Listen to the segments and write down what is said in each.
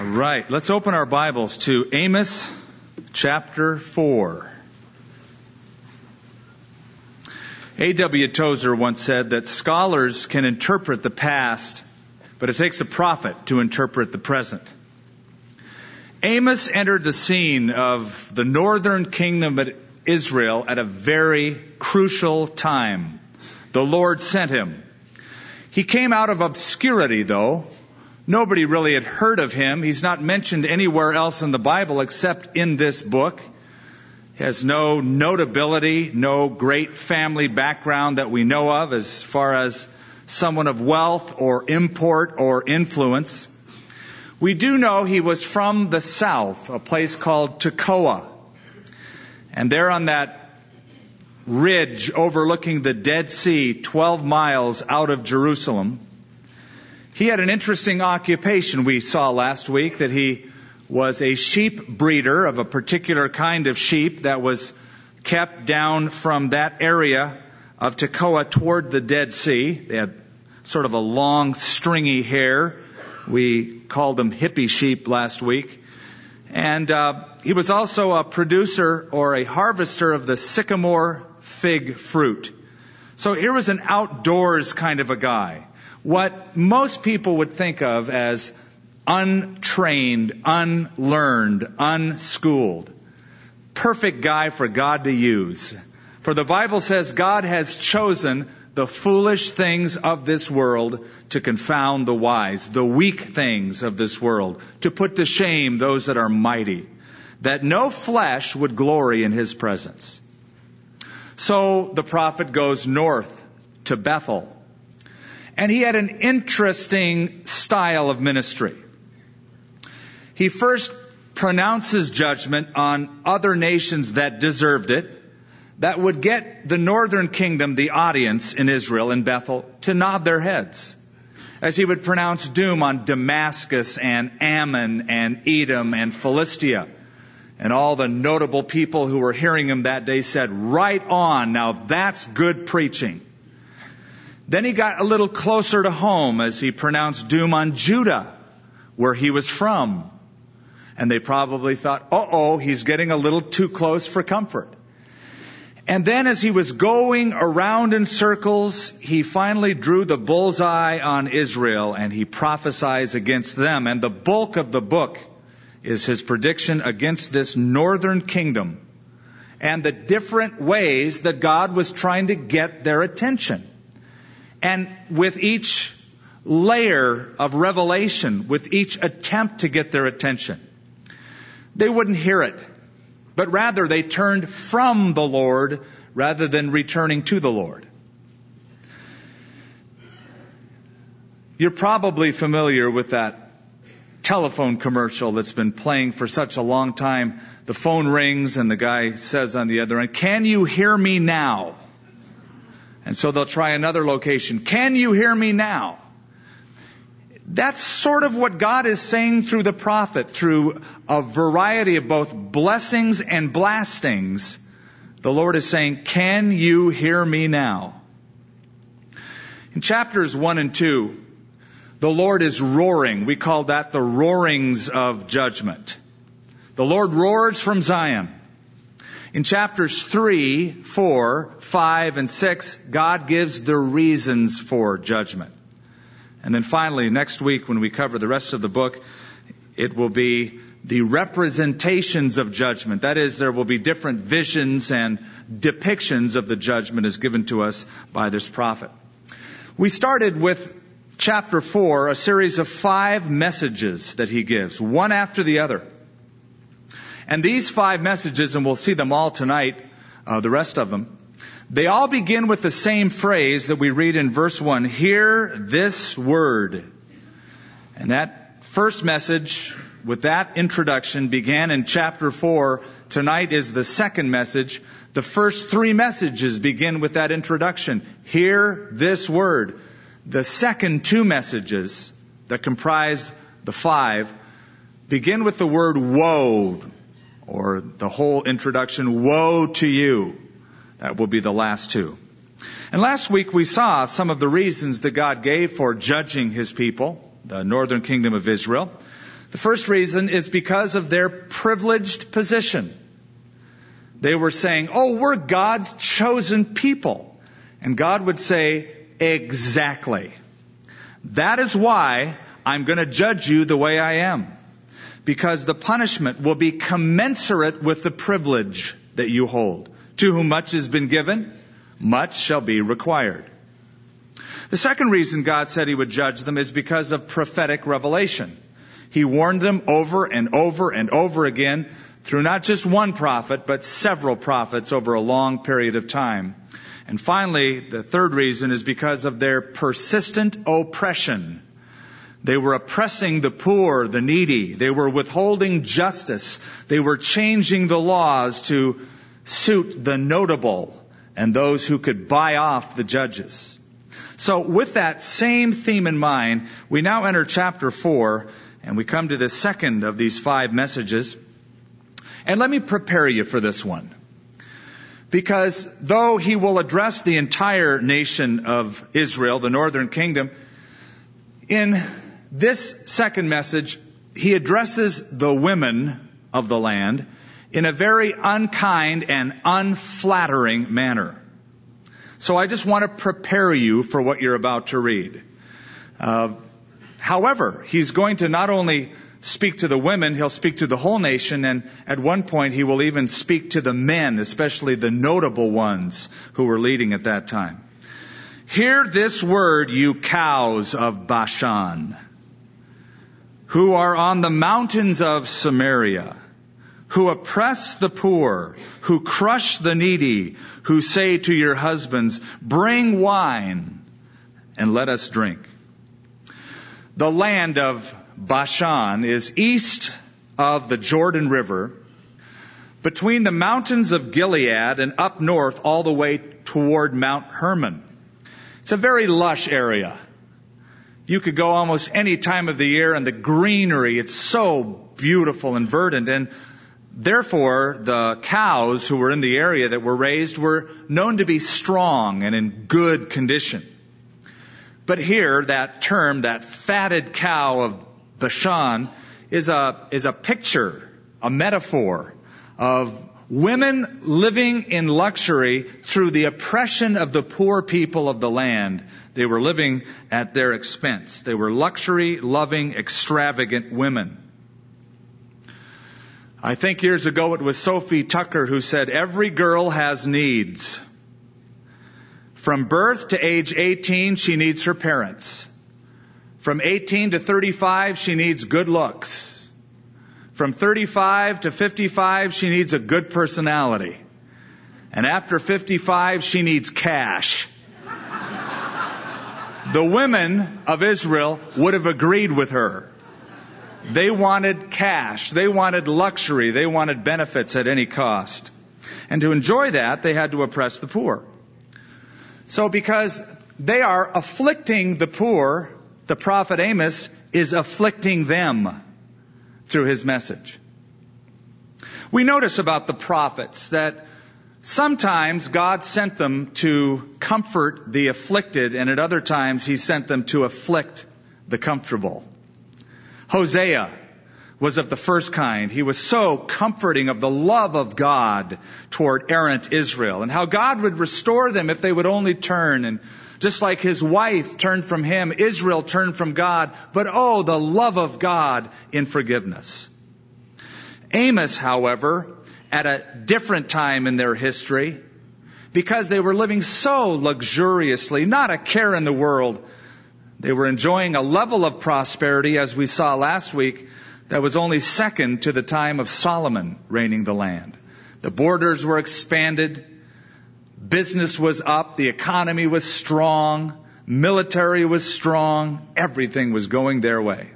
All right, let's open our Bibles to Amos chapter 4. A.W. Tozer once said that scholars can interpret the past, but it takes a prophet to interpret the present. Amos entered the scene of the northern kingdom of Israel at a very crucial time. The Lord sent him. He came out of obscurity, though. Nobody really had heard of him. He's not mentioned anywhere else in the Bible except in this book. He has no notability, no great family background that we know of as far as someone of wealth or import or influence. We do know he was from the south, a place called Tekoa. And there on that ridge overlooking the Dead Sea, 12 miles out of Jerusalem, he had an interesting occupation we saw last week that he was a sheep breeder of a particular kind of sheep that was kept down from that area of Tekoa toward the Dead Sea. They had sort of a long, stringy hair. We called them hippie sheep last week. And uh, he was also a producer or a harvester of the sycamore fig fruit. So here was an outdoors kind of a guy. What most people would think of as untrained, unlearned, unschooled. Perfect guy for God to use. For the Bible says God has chosen the foolish things of this world to confound the wise, the weak things of this world, to put to shame those that are mighty, that no flesh would glory in his presence. So the prophet goes north to Bethel. And he had an interesting style of ministry. He first pronounces judgment on other nations that deserved it, that would get the northern kingdom, the audience in Israel, in Bethel, to nod their heads. As he would pronounce doom on Damascus and Ammon and Edom and Philistia. And all the notable people who were hearing him that day said, right on, now that's good preaching. Then he got a little closer to home as he pronounced doom on Judah, where he was from. And they probably thought, uh oh, he's getting a little too close for comfort. And then as he was going around in circles, he finally drew the bullseye on Israel and he prophesies against them. And the bulk of the book is his prediction against this northern kingdom and the different ways that God was trying to get their attention. And with each layer of revelation, with each attempt to get their attention, they wouldn't hear it, but rather they turned from the Lord rather than returning to the Lord. You're probably familiar with that telephone commercial that's been playing for such a long time. The phone rings and the guy says on the other end, Can you hear me now? And so they'll try another location. Can you hear me now? That's sort of what God is saying through the prophet, through a variety of both blessings and blastings. The Lord is saying, Can you hear me now? In chapters 1 and 2, the Lord is roaring. We call that the roarings of judgment. The Lord roars from Zion. In chapters 3, 4, 5, and 6, God gives the reasons for judgment. And then finally, next week when we cover the rest of the book, it will be the representations of judgment. That is, there will be different visions and depictions of the judgment as given to us by this prophet. We started with chapter 4, a series of five messages that he gives, one after the other. And these five messages, and we'll see them all tonight, uh, the rest of them, they all begin with the same phrase that we read in verse 1 Hear this word. And that first message, with that introduction, began in chapter 4. Tonight is the second message. The first three messages begin with that introduction. Hear this word. The second two messages that comprise the five begin with the word woe or the whole introduction, woe to you. That will be the last two. And last week we saw some of the reasons that God gave for judging his people, the northern kingdom of Israel. The first reason is because of their privileged position. They were saying, Oh, we're God's chosen people. And God would say, Exactly. That is why I'm going to judge you the way I am. Because the punishment will be commensurate with the privilege that you hold. To whom much has been given, much shall be required. The second reason God said he would judge them is because of prophetic revelation. He warned them over and over and over again through not just one prophet, but several prophets over a long period of time. And finally, the third reason is because of their persistent oppression. They were oppressing the poor, the needy. They were withholding justice. They were changing the laws to suit the notable and those who could buy off the judges. So with that same theme in mind, we now enter chapter four and we come to the second of these five messages. And let me prepare you for this one. Because though he will address the entire nation of Israel, the northern kingdom, in this second message, he addresses the women of the land in a very unkind and unflattering manner. So I just want to prepare you for what you're about to read. Uh, however, he's going to not only speak to the women, he'll speak to the whole nation, and at one point he will even speak to the men, especially the notable ones who were leading at that time. Hear this word, you cows of Bashan, who are on the mountains of Samaria who oppress the poor, who crush the needy, who say to your husbands, bring wine and let us drink. The land of Bashan is east of the Jordan River, between the mountains of Gilead and up north all the way toward Mount Hermon. It's a very lush area. You could go almost any time of the year and the greenery, it's so beautiful and verdant. And Therefore, the cows who were in the area that were raised were known to be strong and in good condition. But here, that term, that fatted cow of Bashan, is a, is a picture, a metaphor of women living in luxury through the oppression of the poor people of the land. They were living at their expense. They were luxury loving, extravagant women. I think years ago it was Sophie Tucker who said, every girl has needs. From birth to age 18, she needs her parents. From 18 to 35, she needs good looks. From 35 to 55, she needs a good personality. And after 55, she needs cash. The women of Israel would have agreed with her. They wanted cash. They wanted luxury. They wanted benefits at any cost. And to enjoy that, they had to oppress the poor. So because they are afflicting the poor, the prophet Amos is afflicting them through his message. We notice about the prophets that sometimes God sent them to comfort the afflicted and at other times he sent them to afflict the comfortable. Hosea was of the first kind. He was so comforting of the love of God toward errant Israel and how God would restore them if they would only turn. And just like his wife turned from him, Israel turned from God. But oh, the love of God in forgiveness. Amos, however, at a different time in their history, because they were living so luxuriously, not a care in the world, they were enjoying a level of prosperity, as we saw last week, that was only second to the time of Solomon reigning the land. The borders were expanded, business was up, the economy was strong, military was strong, everything was going their way.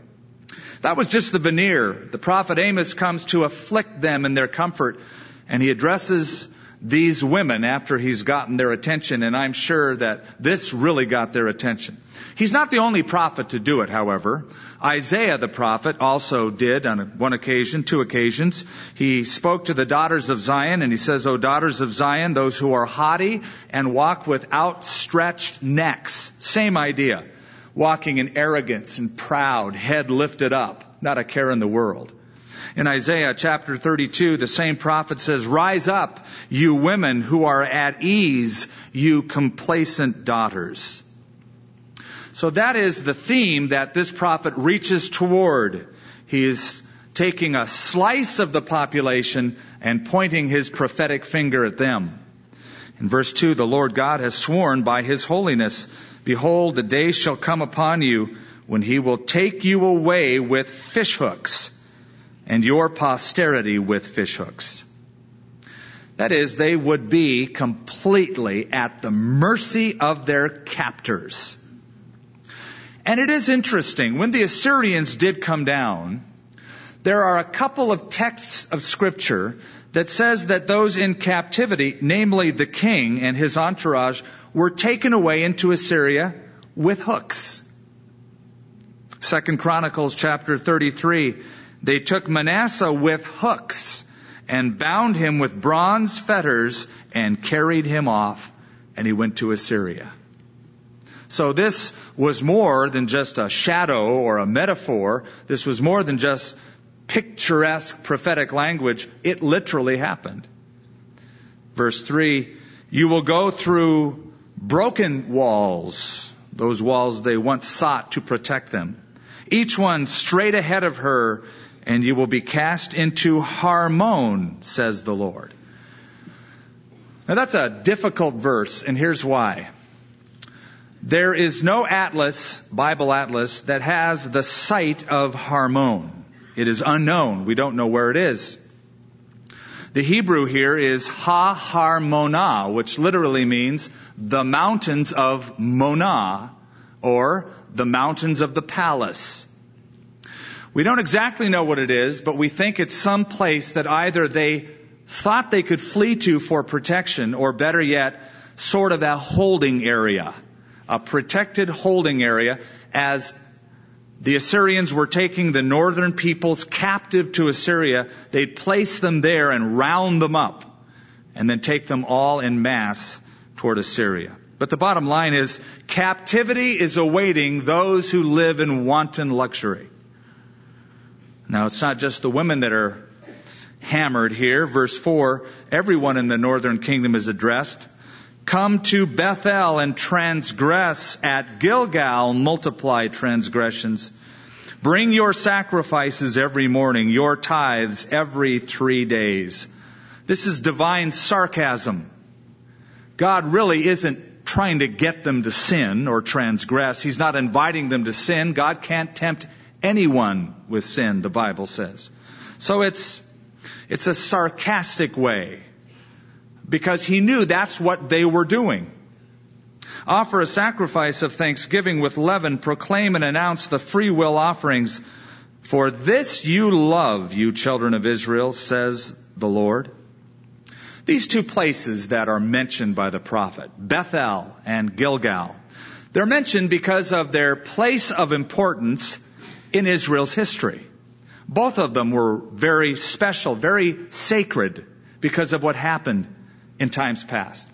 That was just the veneer. The prophet Amos comes to afflict them in their comfort, and he addresses these women after he's gotten their attention, and I'm sure that this really got their attention. He's not the only prophet to do it, however. Isaiah the prophet also did on one occasion, two occasions. He spoke to the daughters of Zion and he says, O daughters of Zion, those who are haughty and walk with outstretched necks. Same idea. Walking in arrogance and proud, head lifted up, not a care in the world. In Isaiah chapter 32, the same prophet says, Rise up, you women who are at ease, you complacent daughters. So that is the theme that this prophet reaches toward. He is taking a slice of the population and pointing his prophetic finger at them. In verse 2, the Lord God has sworn by his holiness, Behold, the day shall come upon you when he will take you away with fishhooks and your posterity with fishhooks. That is, they would be completely at the mercy of their captors. And it is interesting, when the Assyrians did come down, there are a couple of texts of scripture that says that those in captivity, namely the king and his entourage, were taken away into Assyria with hooks. Second Chronicles chapter 33, they took Manasseh with hooks and bound him with bronze fetters and carried him off and he went to Assyria. So this was more than just a shadow or a metaphor. This was more than just picturesque prophetic language. It literally happened. Verse 3 You will go through broken walls, those walls they once sought to protect them. Each one straight ahead of her, and you will be cast into Harmon, says the Lord. Now that's a difficult verse, and here's why. There is no atlas, Bible atlas, that has the site of Harmon. It is unknown. We don't know where it is. The Hebrew here is Ha Harmona, which literally means the mountains of Mona, or the mountains of the palace. We don't exactly know what it is, but we think it's some place that either they thought they could flee to for protection, or better yet, sort of a holding area a protected holding area as the Assyrians were taking the northern peoples captive to Assyria. They'd place them there and round them up and then take them all in mass toward Assyria. But the bottom line is captivity is awaiting those who live in wanton luxury. Now it's not just the women that are hammered here. Verse 4, everyone in the northern kingdom is addressed. Come to Bethel and transgress. At Gilgal, multiply transgressions. Bring your sacrifices every morning, your tithes every three days. This is divine sarcasm. God really isn't trying to get them to sin or transgress. He's not inviting them to sin. God can't tempt anyone with sin, the Bible says. So it's, it's a sarcastic way because he knew that's what they were doing. Offer a sacrifice of thanksgiving with leaven, proclaim and announce the free will offerings. For this you love, you children of Israel, says the Lord. These two places that are mentioned by the prophet, Bethel and Gilgal, they're mentioned because of their place of importance in Israel's history. Both of them were very special, very sacred because of what happened in times past.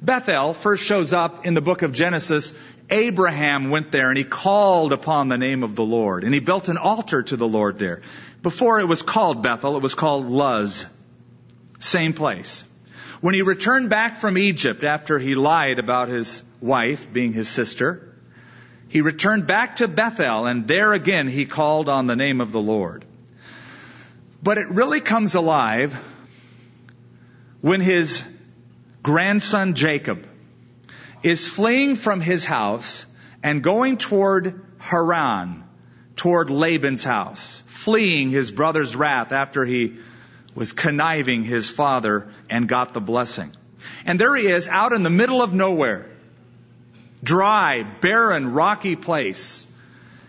Bethel first shows up in the book of Genesis. Abraham went there and he called upon the name of the Lord and he built an altar to the Lord there. Before it was called Bethel, it was called Luz. Same place. When he returned back from Egypt after he lied about his wife being his sister, he returned back to Bethel and there again he called on the name of the Lord. But it really comes alive when his grandson Jacob is fleeing from his house and going toward Haran, toward Laban's house, fleeing his brother's wrath after he was conniving his father and got the blessing. And there he is out in the middle of nowhere, dry, barren, rocky place.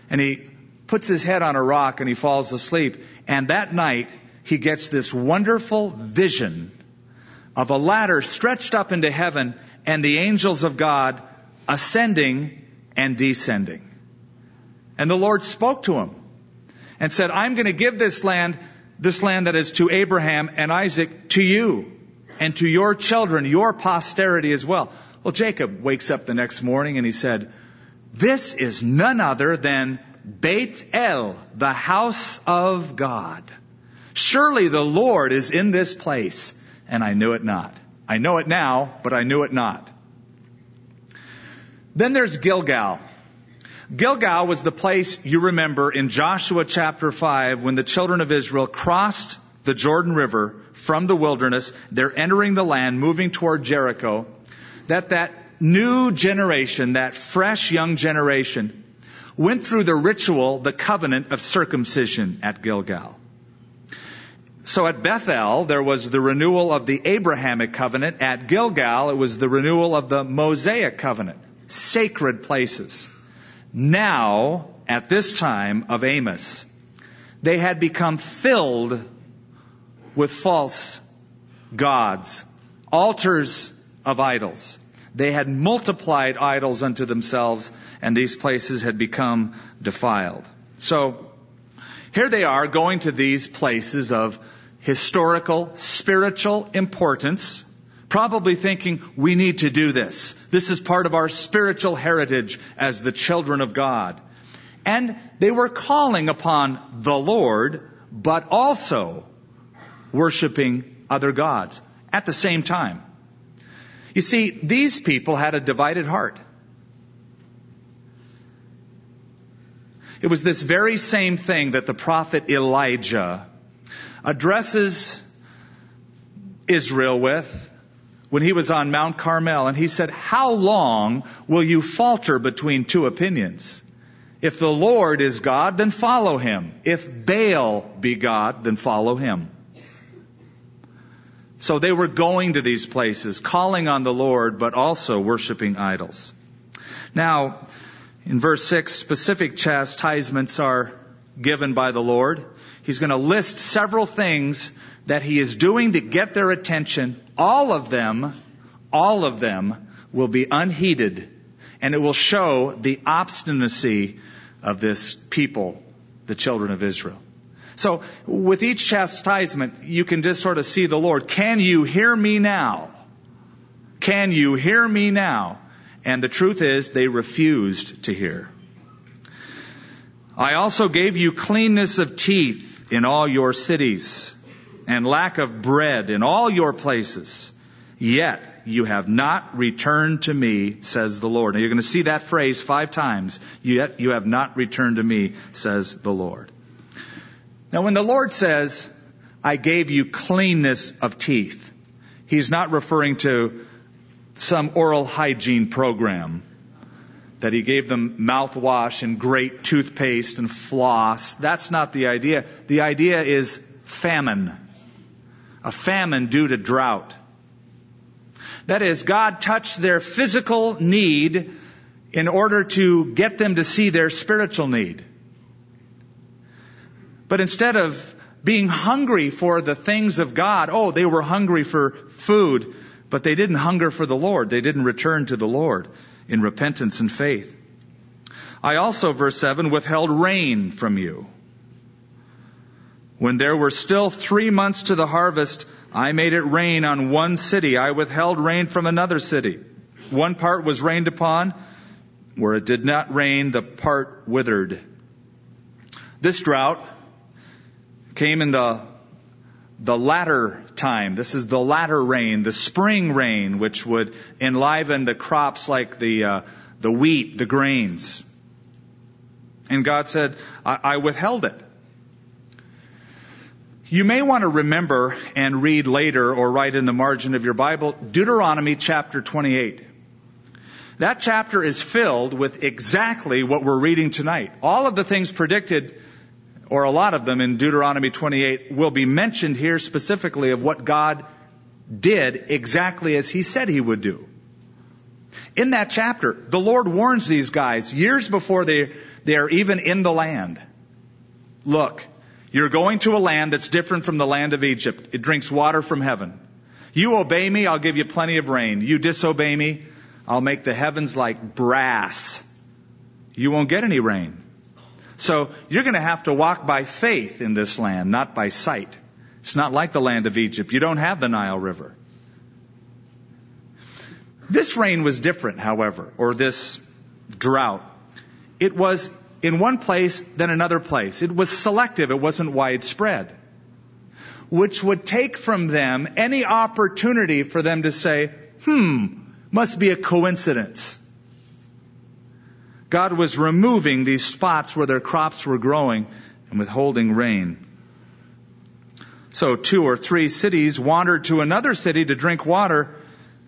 And he puts his head on a rock and he falls asleep. And that night, he gets this wonderful vision of a ladder stretched up into heaven and the angels of God ascending and descending. And the Lord spoke to him and said, I'm going to give this land, this land that is to Abraham and Isaac, to you and to your children, your posterity as well. Well, Jacob wakes up the next morning and he said, this is none other than Beit El, the house of God. Surely the Lord is in this place, and I knew it not. I know it now, but I knew it not. Then there's Gilgal. Gilgal was the place you remember in Joshua chapter 5 when the children of Israel crossed the Jordan River from the wilderness. They're entering the land, moving toward Jericho. That that new generation, that fresh young generation, went through the ritual, the covenant of circumcision at Gilgal. So at Bethel, there was the renewal of the Abrahamic covenant. At Gilgal, it was the renewal of the Mosaic covenant. Sacred places. Now, at this time of Amos, they had become filled with false gods, altars of idols. They had multiplied idols unto themselves, and these places had become defiled. So, here they are going to these places of historical, spiritual importance, probably thinking, we need to do this. This is part of our spiritual heritage as the children of God. And they were calling upon the Lord, but also worshiping other gods at the same time. You see, these people had a divided heart. It was this very same thing that the prophet Elijah addresses Israel with when he was on Mount Carmel, and he said, How long will you falter between two opinions? If the Lord is God, then follow him. If Baal be God, then follow him. So they were going to these places, calling on the Lord, but also worshiping idols. Now, in verse 6, specific chastisements are given by the Lord. He's going to list several things that he is doing to get their attention. All of them, all of them will be unheeded and it will show the obstinacy of this people, the children of Israel. So with each chastisement, you can just sort of see the Lord. Can you hear me now? Can you hear me now? And the truth is they refused to hear. I also gave you cleanness of teeth in all your cities, and lack of bread in all your places. Yet you have not returned to me, says the Lord. Now you're going to see that phrase five times. Yet you have not returned to me, says the Lord. Now when the Lord says, I gave you cleanness of teeth, He's not referring to some oral hygiene program that he gave them mouthwash and great toothpaste and floss. That's not the idea. The idea is famine. A famine due to drought. That is, God touched their physical need in order to get them to see their spiritual need. But instead of being hungry for the things of God, oh, they were hungry for food, but they didn't hunger for the Lord. They didn't return to the Lord in repentance and faith. I also, verse 7, withheld rain from you. When there were still three months to the harvest, I made it rain on one city. I withheld rain from another city. One part was rained upon. Where it did not rain, the part withered. This drought came in the the latter time. This is the latter rain, the spring rain, which would enliven the crops like the, uh, the wheat, the grains. And God said, I, I withheld it. You may want to remember and read later or write in the margin of your Bible, Deuteronomy chapter 28. That chapter is filled with exactly what we're reading tonight. All of the things predicted or a lot of them in Deuteronomy 28 will be mentioned here specifically of what God did exactly as he said he would do. In that chapter, the Lord warns these guys years before they, they are even in the land. Look, you're going to a land that's different from the land of Egypt. It drinks water from heaven. You obey me, I'll give you plenty of rain. You disobey me, I'll make the heavens like brass. You won't get any rain. So you're going to have to walk by faith in this land, not by sight. It's not like the land of Egypt. You don't have the Nile River. This rain was different, however, or this drought. It was in one place than another place. It was selective. It wasn't widespread. Which would take from them any opportunity for them to say, hmm, must be a coincidence. God was removing these spots where their crops were growing and withholding rain. So two or three cities wandered to another city to drink water,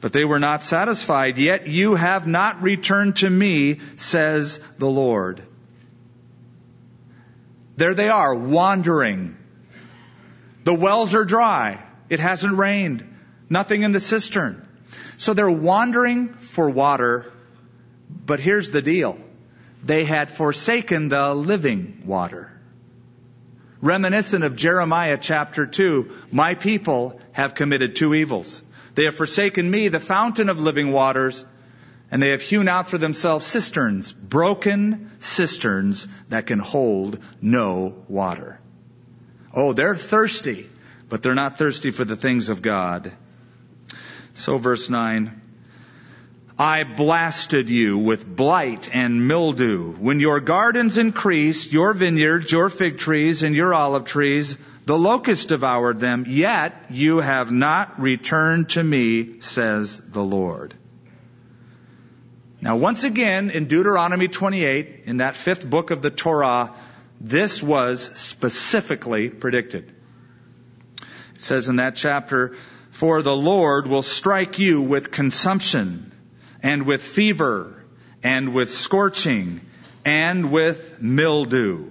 but they were not satisfied. Yet you have not returned to me, says the Lord. There they are, wandering. The wells are dry. It hasn't rained. Nothing in the cistern. So they're wandering for water, but here's the deal. They had forsaken the living water. Reminiscent of Jeremiah chapter 2, my people have committed two evils. They have forsaken me, the fountain of living waters, and they have hewn out for themselves cisterns, broken cisterns that can hold no water. Oh, they're thirsty, but they're not thirsty for the things of God. So verse 9. I blasted you with blight and mildew. When your gardens increased, your vineyards, your fig trees, and your olive trees, the locust devoured them, yet you have not returned to me, says the Lord. Now, once again, in Deuteronomy 28, in that fifth book of the Torah, this was specifically predicted. It says in that chapter, For the Lord will strike you with consumption, and with fever, and with scorching, and with mildew.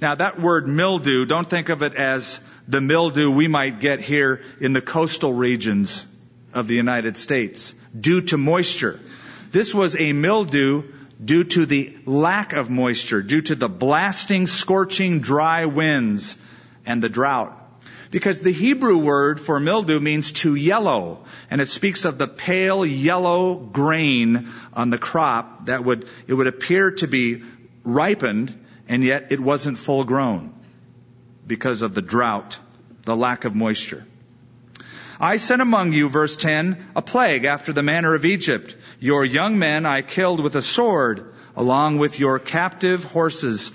Now, that word mildew, don't think of it as the mildew we might get here in the coastal regions of the United States due to moisture. This was a mildew due to the lack of moisture, due to the blasting, scorching, dry winds and the drought. Because the Hebrew word for mildew means to yellow, and it speaks of the pale yellow grain on the crop that would, it would appear to be ripened, and yet it wasn't full grown because of the drought, the lack of moisture. I sent among you, verse 10, a plague after the manner of Egypt. Your young men I killed with a sword, along with your captive horses.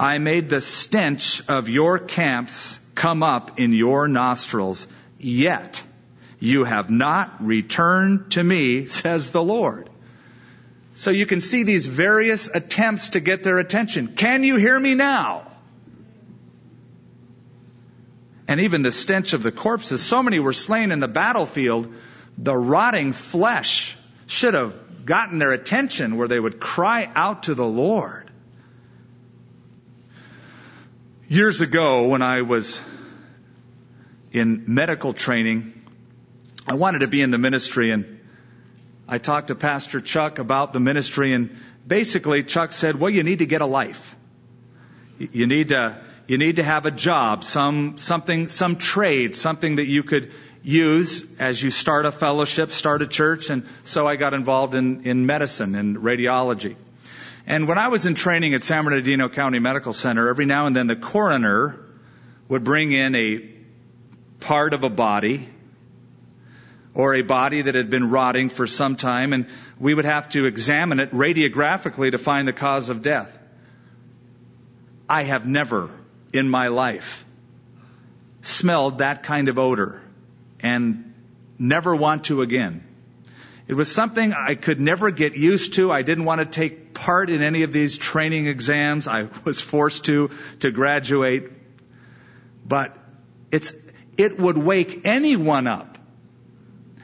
I made the stench of your camps come up in your nostrils. Yet you have not returned to me, says the Lord. So you can see these various attempts to get their attention. Can you hear me now? and even the stench of the corpses. So many were slain in the battlefield. The rotting flesh should have gotten their attention where they would cry out to the Lord. Years ago, when I was in medical training, I wanted to be in the ministry and I talked to Pastor Chuck about the ministry and basically Chuck said, well, you need to get a life. You need to you need to have a job, some, something, some trade, something that you could use as you start a fellowship, start a church. And so I got involved in, in medicine and radiology. And when I was in training at San Bernardino County Medical Center, every now and then the coroner would bring in a part of a body or a body that had been rotting for some time, and we would have to examine it radiographically to find the cause of death. I have never in my life smelled that kind of odor and never want to again. It was something I could never get used to. I didn't want to take part in any of these training exams. I was forced to, to graduate. But it's, it would wake anyone up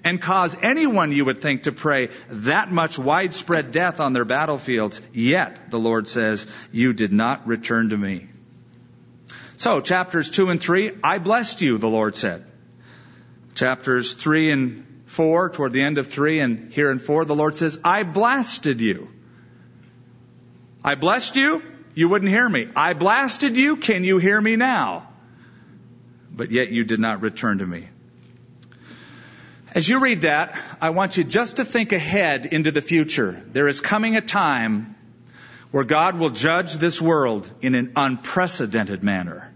and cause anyone you would think to pray that much widespread death on their battlefields. Yet, the Lord says, you did not return to me. So, chapters 2 and 3, I blessed you, the Lord said. Chapters 3 and 4, toward the end of 3 and here in 4, the Lord says, I blasted you. I blessed you, you wouldn't hear me. I blasted you, can you hear me now? But yet you did not return to me. As you read that, I want you just to think ahead into the future. There is coming a time where God will judge this world in an unprecedented manner.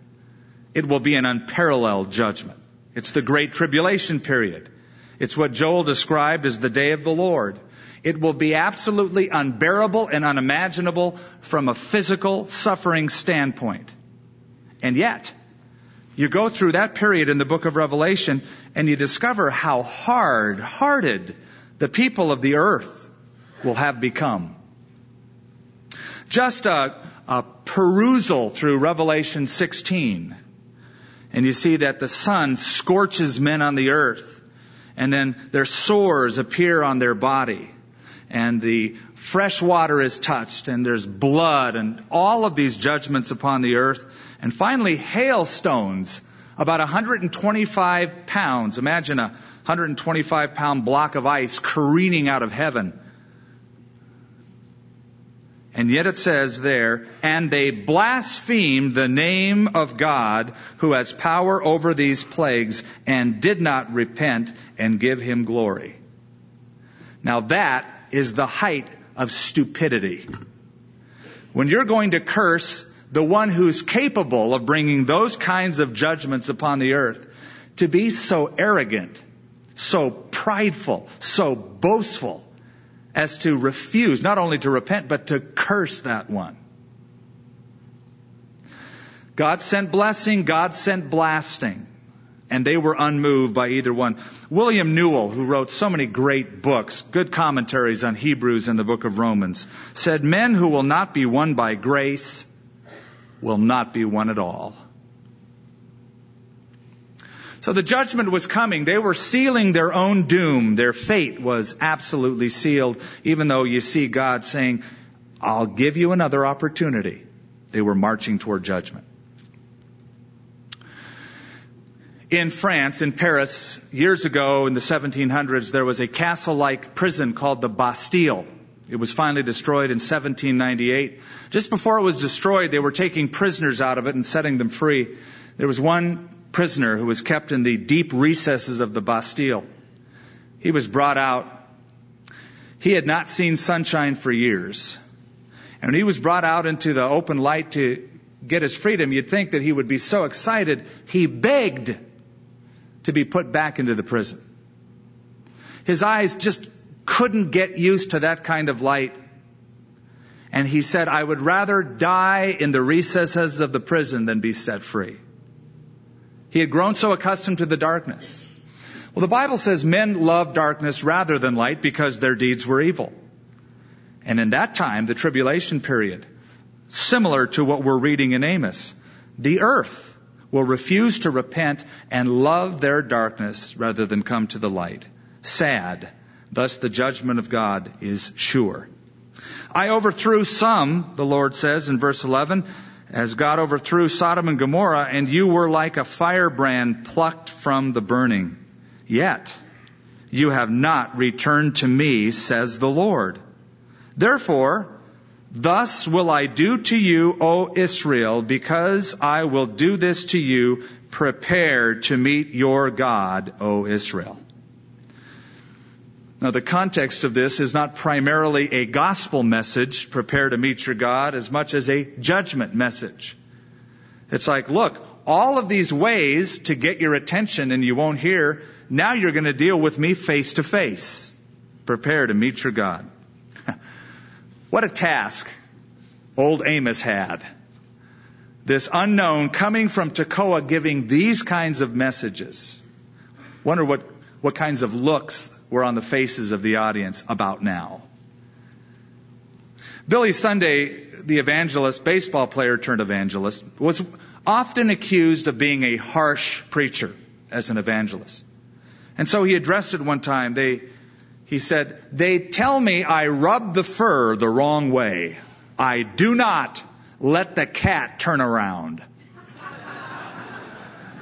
It will be an unparalleled judgment. It's the great tribulation period. It's what Joel described as the day of the Lord. It will be absolutely unbearable and unimaginable from a physical suffering standpoint. And yet, you go through that period in the book of Revelation and you discover how hard hearted the people of the earth will have become. Just a, a perusal through Revelation 16 and you see that the sun scorches men on the earth and then their sores appear on their body and the fresh water is touched and there's blood and all of these judgments upon the earth. And finally, hailstones, about 125 pounds. Imagine a 125 pound block of ice careening out of heaven. And yet it says there, and they blasphemed the name of God who has power over these plagues and did not repent and give him glory. Now that is the height of stupidity. When you're going to curse the one who's capable of bringing those kinds of judgments upon the earth, to be so arrogant, so prideful, so boastful as to refuse not only to repent, but to curse that one. God sent blessing, God sent blasting and they were unmoved by either one. William Newell, who wrote so many great books, good commentaries on Hebrews and the book of Romans, said, Men who will not be won by grace will not be won at all. So the judgment was coming. They were sealing their own doom. Their fate was absolutely sealed, even though you see God saying, I'll give you another opportunity. They were marching toward judgment. in France, in Paris, years ago in the 1700s, there was a castle-like prison called the Bastille. It was finally destroyed in 1798. Just before it was destroyed, they were taking prisoners out of it and setting them free. There was one prisoner who was kept in the deep recesses of the Bastille. He was brought out. He had not seen sunshine for years. And when he was brought out into the open light to get his freedom, you'd think that he would be so excited. He begged to be put back into the prison. His eyes just couldn't get used to that kind of light. And he said, I would rather die in the recesses of the prison than be set free. He had grown so accustomed to the darkness. Well, the Bible says men love darkness rather than light because their deeds were evil. And in that time, the tribulation period, similar to what we're reading in Amos, the earth will refuse to repent and love their darkness rather than come to the light. Sad. Thus the judgment of God is sure. I overthrew some, the Lord says in verse 11, as God overthrew Sodom and Gomorrah, and you were like a firebrand plucked from the burning. Yet, you have not returned to me, says the Lord. Therefore, Thus will I do to you, O Israel, because I will do this to you, prepare to meet your God, O Israel. Now, the context of this is not primarily a gospel message, prepare to meet your God, as much as a judgment message. It's like, look, all of these ways to get your attention and you won't hear, now you're going to deal with me face to face. Prepare to meet your God. What a task old Amos had. This unknown coming from Tekoa giving these kinds of messages. Wonder what, what kinds of looks were on the faces of the audience about now. Billy Sunday, the evangelist, baseball player turned evangelist, was often accused of being a harsh preacher as an evangelist. And so he addressed it one time. They, he said, They tell me I rub the fur the wrong way. I do not let the cat turn around.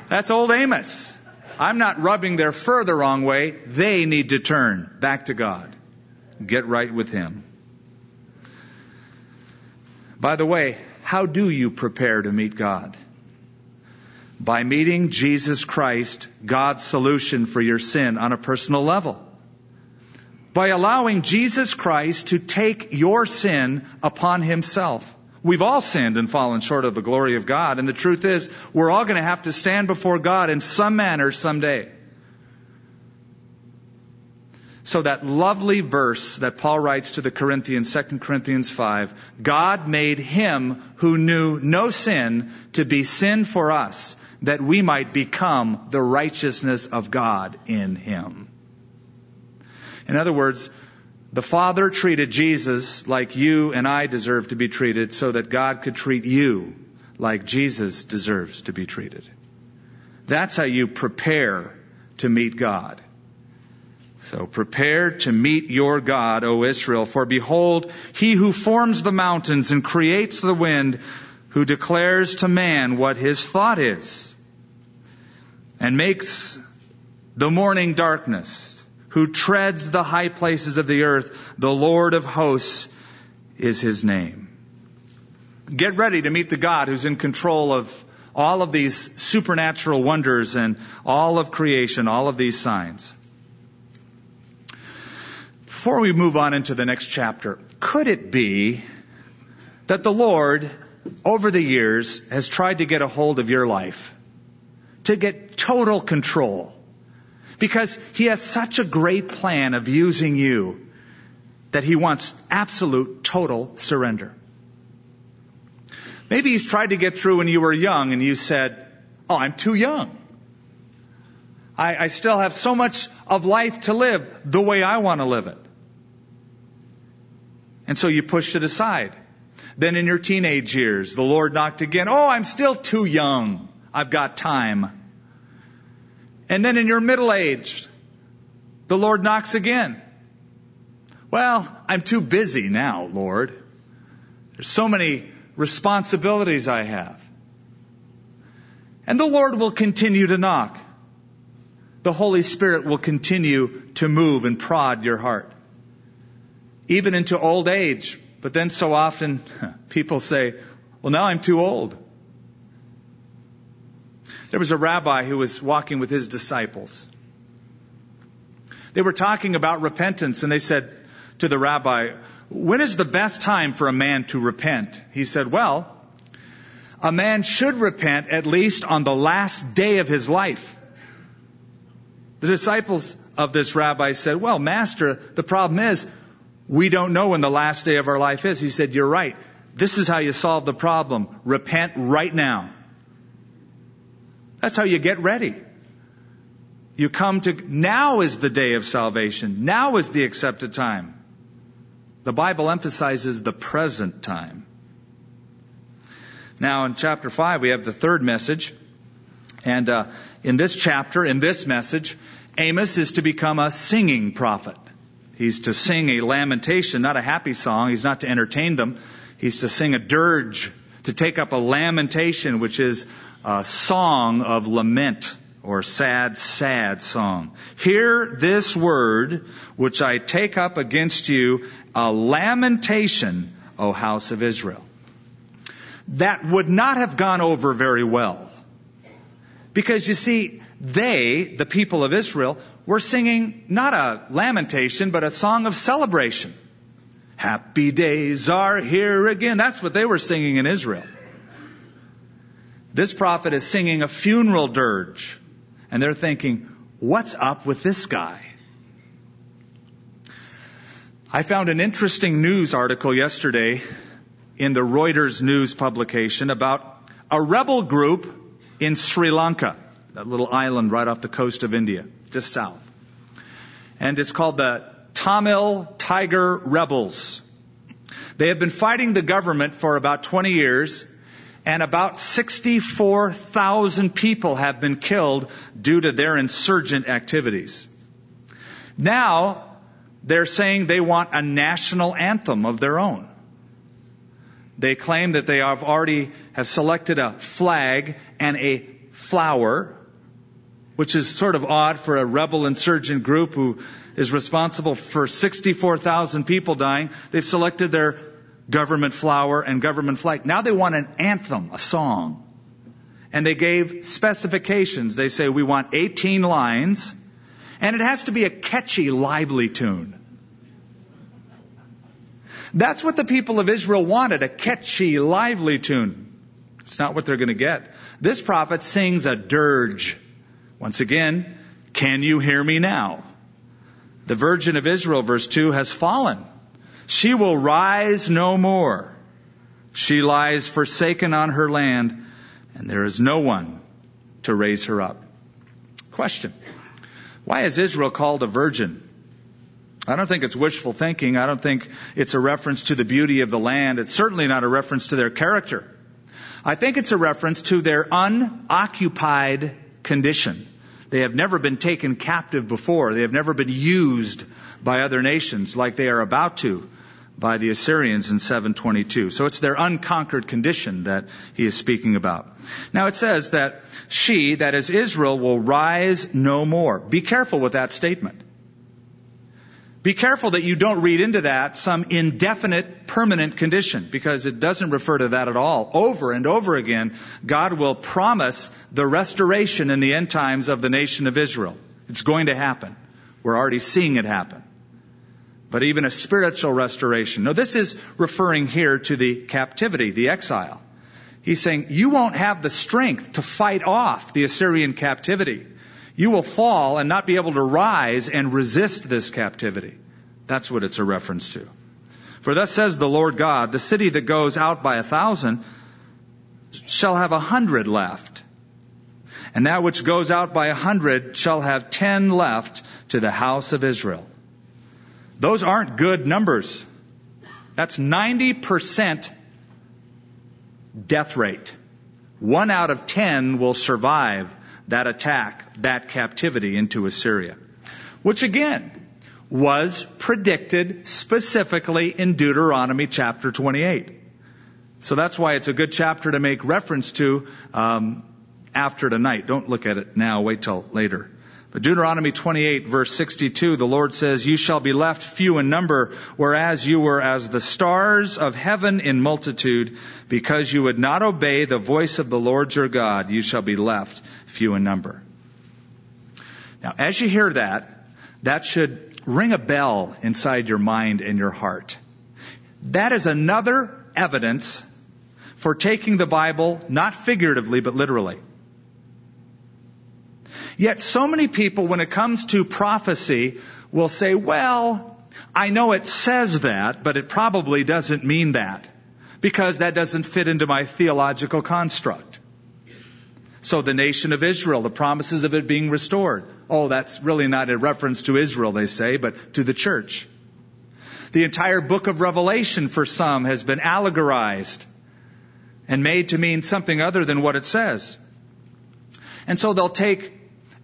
That's old Amos. I'm not rubbing their fur the wrong way. They need to turn back to God. Get right with Him. By the way, how do you prepare to meet God? By meeting Jesus Christ, God's solution for your sin on a personal level by allowing Jesus Christ to take your sin upon himself. We've all sinned and fallen short of the glory of God, and the truth is, we're all going to have to stand before God in some manner someday. So that lovely verse that Paul writes to the Corinthians, 2 Corinthians 5, God made him who knew no sin to be sin for us, that we might become the righteousness of God in him. In other words, the Father treated Jesus like you and I deserve to be treated so that God could treat you like Jesus deserves to be treated. That's how you prepare to meet God. So prepare to meet your God, O Israel, for behold, he who forms the mountains and creates the wind, who declares to man what his thought is, and makes the morning darkness, who treads the high places of the earth, the Lord of hosts is his name. Get ready to meet the God who's in control of all of these supernatural wonders and all of creation, all of these signs. Before we move on into the next chapter, could it be that the Lord, over the years, has tried to get a hold of your life? To get total control? Because He has such a great plan of using you that He wants absolute, total surrender. Maybe He's tried to get through when you were young and you said, Oh, I'm too young. I, I still have so much of life to live the way I want to live it. And so you pushed it aside. Then in your teenage years, the Lord knocked again. Oh, I'm still too young. I've got time. And then in your middle age, the Lord knocks again. Well, I'm too busy now, Lord. There's so many responsibilities I have. And the Lord will continue to knock. The Holy Spirit will continue to move and prod your heart even into old age. But then so often people say, well, now I'm too old. There was a rabbi who was walking with his disciples. They were talking about repentance and they said to the rabbi, when is the best time for a man to repent? He said, well, a man should repent at least on the last day of his life. The disciples of this rabbi said, well, master, the problem is we don't know when the last day of our life is. He said, You're right. This is how you solve the problem. Repent right now. That's how you get ready. You come to, now is the day of salvation. Now is the accepted time. The Bible emphasizes the present time. Now in chapter 5, we have the third message. And uh, in this chapter, in this message, Amos is to become a singing prophet. He's to sing a lamentation, not a happy song. He's not to entertain them. He's to sing a dirge, to take up a lamentation, which is a song of lament or sad, sad song. Hear this word, which I take up against you, a lamentation, O house of Israel. That would not have gone over very well. Because you see, they, the people of Israel, were singing not a lamentation, but a song of celebration. Happy days are here again. That's what they were singing in Israel. This prophet is singing a funeral dirge. And they're thinking, what's up with this guy? I found an interesting news article yesterday in the Reuters news publication about a rebel group in Sri Lanka that little island right off the coast of India, just south. And it's called the Tamil Tiger Rebels. They have been fighting the government for about 20 years, and about 64,000 people have been killed due to their insurgent activities. Now, they're saying they want a national anthem of their own. They claim that they have already have selected a flag and a flower which is sort of odd for a rebel insurgent group who is responsible for 64,000 people dying. They've selected their government flower and government flag. Now they want an anthem, a song. And they gave specifications. They say we want 18 lines and it has to be a catchy, lively tune. That's what the people of Israel wanted, a catchy, lively tune. It's not what they're going to get. This prophet sings a dirge once again, can you hear me now? The virgin of Israel, verse 2, has fallen. She will rise no more. She lies forsaken on her land, and there is no one to raise her up. Question. Why is Israel called a virgin? I don't think it's wishful thinking. I don't think it's a reference to the beauty of the land. It's certainly not a reference to their character. I think it's a reference to their unoccupied condition. They have never been taken captive before. They have never been used by other nations like they are about to by the Assyrians in 722. So it's their unconquered condition that he is speaking about. Now it says that she, that is Israel, will rise no more. Be careful with that statement. Be careful that you don't read into that some indefinite, permanent condition, because it doesn't refer to that at all. Over and over again, God will promise the restoration in the end times of the nation of Israel. It's going to happen. We're already seeing it happen. But even a spiritual restoration. No, this is referring here to the captivity, the exile. He's saying, you won't have the strength to fight off the Assyrian captivity you will fall and not be able to rise and resist this captivity. That's what it's a reference to. For thus says the Lord God, the city that goes out by a thousand shall have a hundred left. And that which goes out by a hundred shall have ten left to the house of Israel. Those aren't good numbers. That's 90% death rate. One out of ten will survive that attack, that captivity into Assyria. Which again, was predicted specifically in Deuteronomy chapter 28. So that's why it's a good chapter to make reference to um, after tonight. Don't look at it now, wait till later. But Deuteronomy 28 verse 62, the Lord says, You shall be left few in number, whereas you were as the stars of heaven in multitude, because you would not obey the voice of the Lord your God, you shall be left few in number. Now, as you hear that, that should ring a bell inside your mind and your heart. That is another evidence for taking the Bible not figuratively, but literally. Yet so many people, when it comes to prophecy, will say, well, I know it says that, but it probably doesn't mean that, because that doesn't fit into my theological construct. So the nation of Israel, the promises of it being restored. Oh, that's really not a reference to Israel, they say, but to the church. The entire book of Revelation for some has been allegorized and made to mean something other than what it says. And so they'll take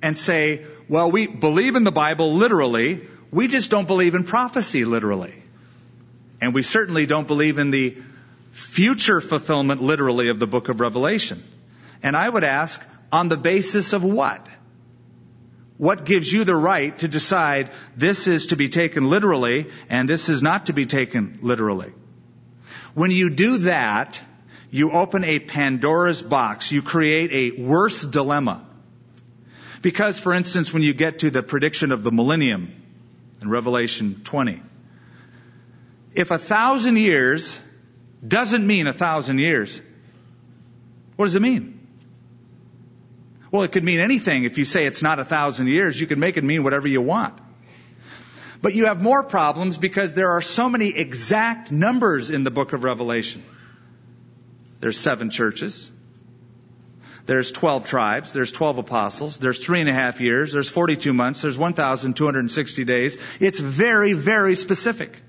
and say, well, we believe in the Bible literally, we just don't believe in prophecy literally. And we certainly don't believe in the future fulfillment literally of the book of Revelation. And I would ask, on the basis of what? What gives you the right to decide this is to be taken literally and this is not to be taken literally? When you do that, you open a Pandora's box. You create a worse dilemma. Because, for instance, when you get to the prediction of the millennium in Revelation 20, if a thousand years doesn't mean a thousand years, what does it mean? Well, it could mean anything. If you say it's not a thousand years, you can make it mean whatever you want. But you have more problems because there are so many exact numbers in the book of Revelation. There's seven churches. There's 12 tribes. There's 12 apostles. There's three and a half years. There's 42 months. There's 1,260 days. It's very, very specific.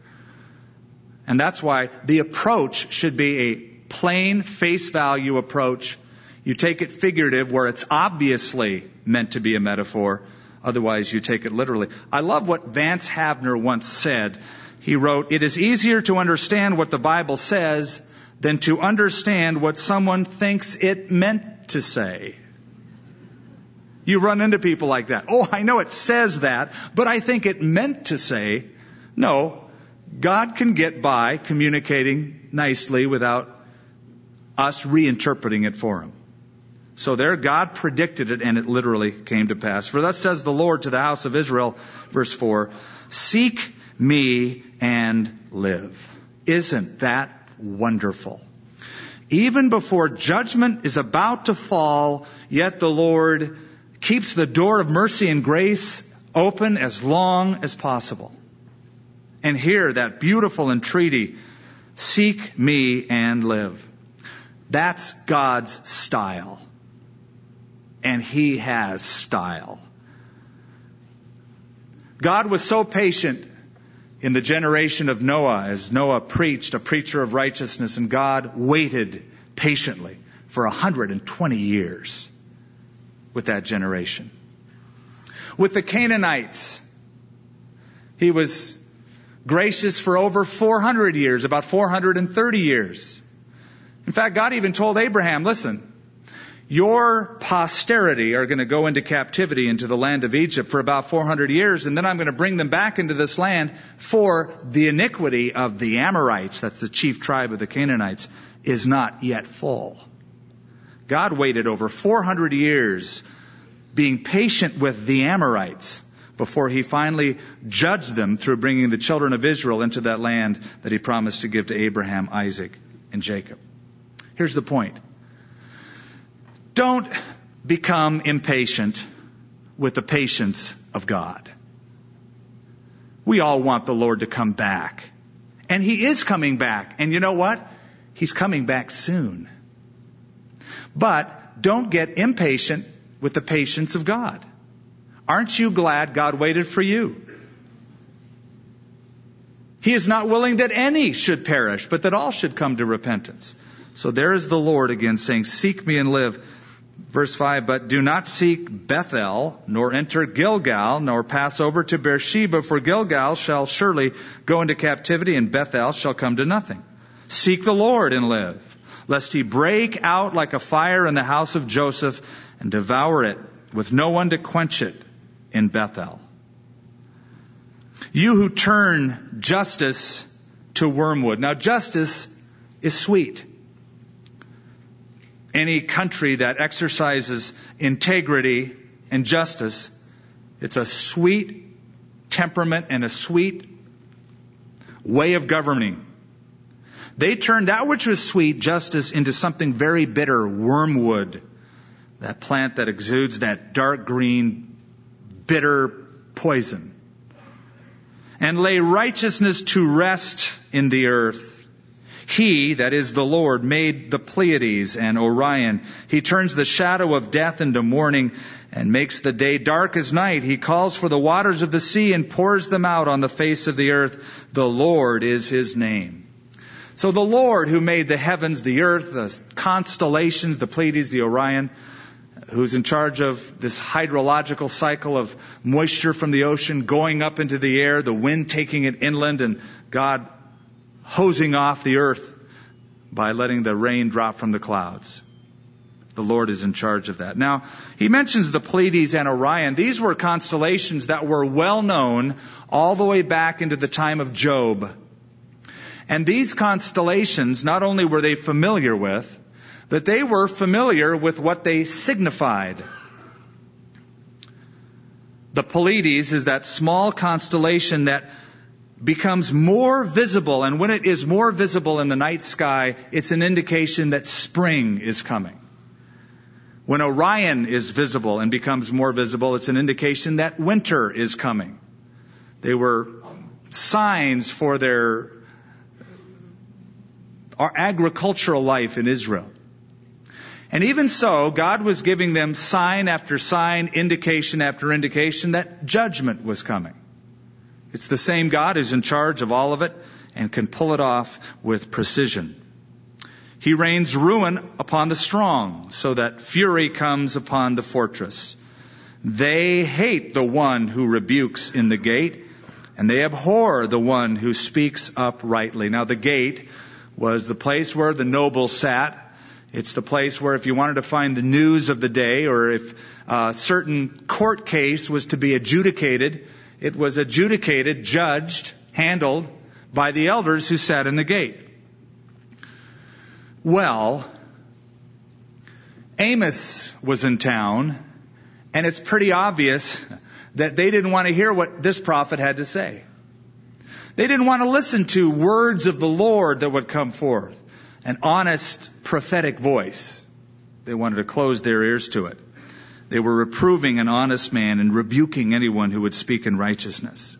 And that's why the approach should be a plain face value approach you take it figurative where it's obviously meant to be a metaphor. Otherwise, you take it literally. I love what Vance Havner once said. He wrote, It is easier to understand what the Bible says than to understand what someone thinks it meant to say. You run into people like that. Oh, I know it says that, but I think it meant to say. No, God can get by communicating nicely without us reinterpreting it for Him. So there God predicted it and it literally came to pass. For thus says the Lord to the house of Israel, verse 4, Seek me and live. Isn't that wonderful? Even before judgment is about to fall, yet the Lord keeps the door of mercy and grace open as long as possible. And hear that beautiful entreaty, seek me and live. That's God's style. And He has style. God was so patient in the generation of Noah as Noah preached, a preacher of righteousness, and God waited patiently for 120 years with that generation. With the Canaanites, he was gracious for over 400 years, about 430 years. In fact, God even told Abraham, listen, your posterity are going to go into captivity into the land of Egypt for about 400 years, and then I'm going to bring them back into this land for the iniquity of the Amorites, that's the chief tribe of the Canaanites, is not yet full. God waited over 400 years being patient with the Amorites before he finally judged them through bringing the children of Israel into that land that he promised to give to Abraham, Isaac, and Jacob. Here's the point. Don't become impatient with the patience of God. We all want the Lord to come back. And He is coming back. And you know what? He's coming back soon. But don't get impatient with the patience of God. Aren't you glad God waited for you? He is not willing that any should perish, but that all should come to repentance. So there is the Lord again saying, Seek me and live. Verse 5, but do not seek Bethel, nor enter Gilgal, nor pass over to Beersheba, for Gilgal shall surely go into captivity, and Bethel shall come to nothing. Seek the Lord and live, lest he break out like a fire in the house of Joseph and devour it, with no one to quench it in Bethel. You who turn justice to wormwood. Now justice is sweet any country that exercises integrity and justice, it's a sweet temperament and a sweet way of governing. They turned that which was sweet, justice, into something very bitter, wormwood. That plant that exudes that dark green, bitter poison. And lay righteousness to rest in the earth. He, that is the Lord, made the Pleiades and Orion. He turns the shadow of death into morning and makes the day dark as night. He calls for the waters of the sea and pours them out on the face of the earth. The Lord is his name. So the Lord who made the heavens, the earth, the constellations, the Pleiades, the Orion, who's in charge of this hydrological cycle of moisture from the ocean going up into the air, the wind taking it inland, and God hosing off the earth by letting the rain drop from the clouds. The Lord is in charge of that. Now, he mentions the Pleiades and Orion. These were constellations that were well known all the way back into the time of Job. And these constellations, not only were they familiar with, but they were familiar with what they signified. The Pleiades is that small constellation that becomes more visible, and when it is more visible in the night sky, it's an indication that spring is coming. When Orion is visible and becomes more visible, it's an indication that winter is coming. They were signs for their our agricultural life in Israel. And even so, God was giving them sign after sign, indication after indication that judgment was coming. It's the same God who's in charge of all of it and can pull it off with precision. He rains ruin upon the strong so that fury comes upon the fortress. They hate the one who rebukes in the gate and they abhor the one who speaks uprightly. Now the gate was the place where the nobles sat. It's the place where if you wanted to find the news of the day or if a certain court case was to be adjudicated, it was adjudicated, judged, handled by the elders who sat in the gate. Well, Amos was in town, and it's pretty obvious that they didn't want to hear what this prophet had to say. They didn't want to listen to words of the Lord that would come forth, an honest prophetic voice. They wanted to close their ears to it. They were reproving an honest man and rebuking anyone who would speak in righteousness.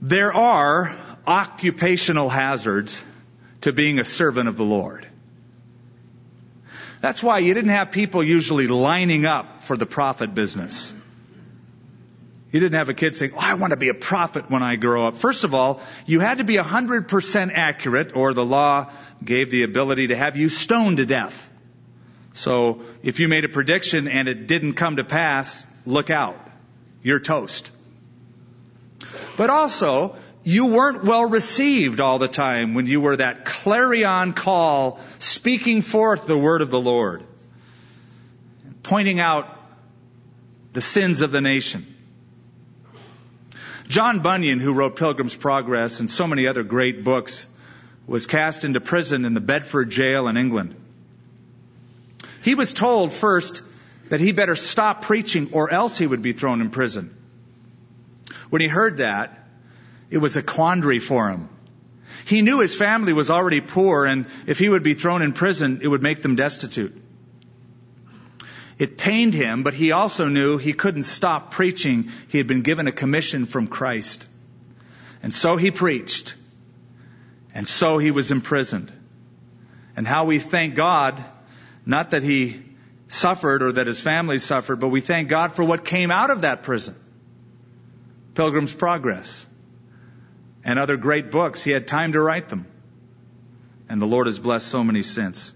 There are occupational hazards to being a servant of the Lord. That's why you didn't have people usually lining up for the prophet business. You didn't have a kid saying, oh, I want to be a prophet when I grow up. First of all, you had to be 100% accurate or the law gave the ability to have you stoned to death. So if you made a prediction and it didn't come to pass, look out. You're toast. But also, you weren't well received all the time when you were that clarion call speaking forth the word of the Lord, pointing out the sins of the nation. John Bunyan, who wrote Pilgrim's Progress and so many other great books, was cast into prison in the Bedford jail in England. He was told first that he better stop preaching or else he would be thrown in prison. When he heard that, it was a quandary for him. He knew his family was already poor and if he would be thrown in prison, it would make them destitute. It pained him, but he also knew he couldn't stop preaching. He had been given a commission from Christ. And so he preached. And so he was imprisoned. And how we thank God, not that he suffered or that his family suffered, but we thank God for what came out of that prison. Pilgrim's Progress and other great books. He had time to write them. And the Lord has blessed so many since.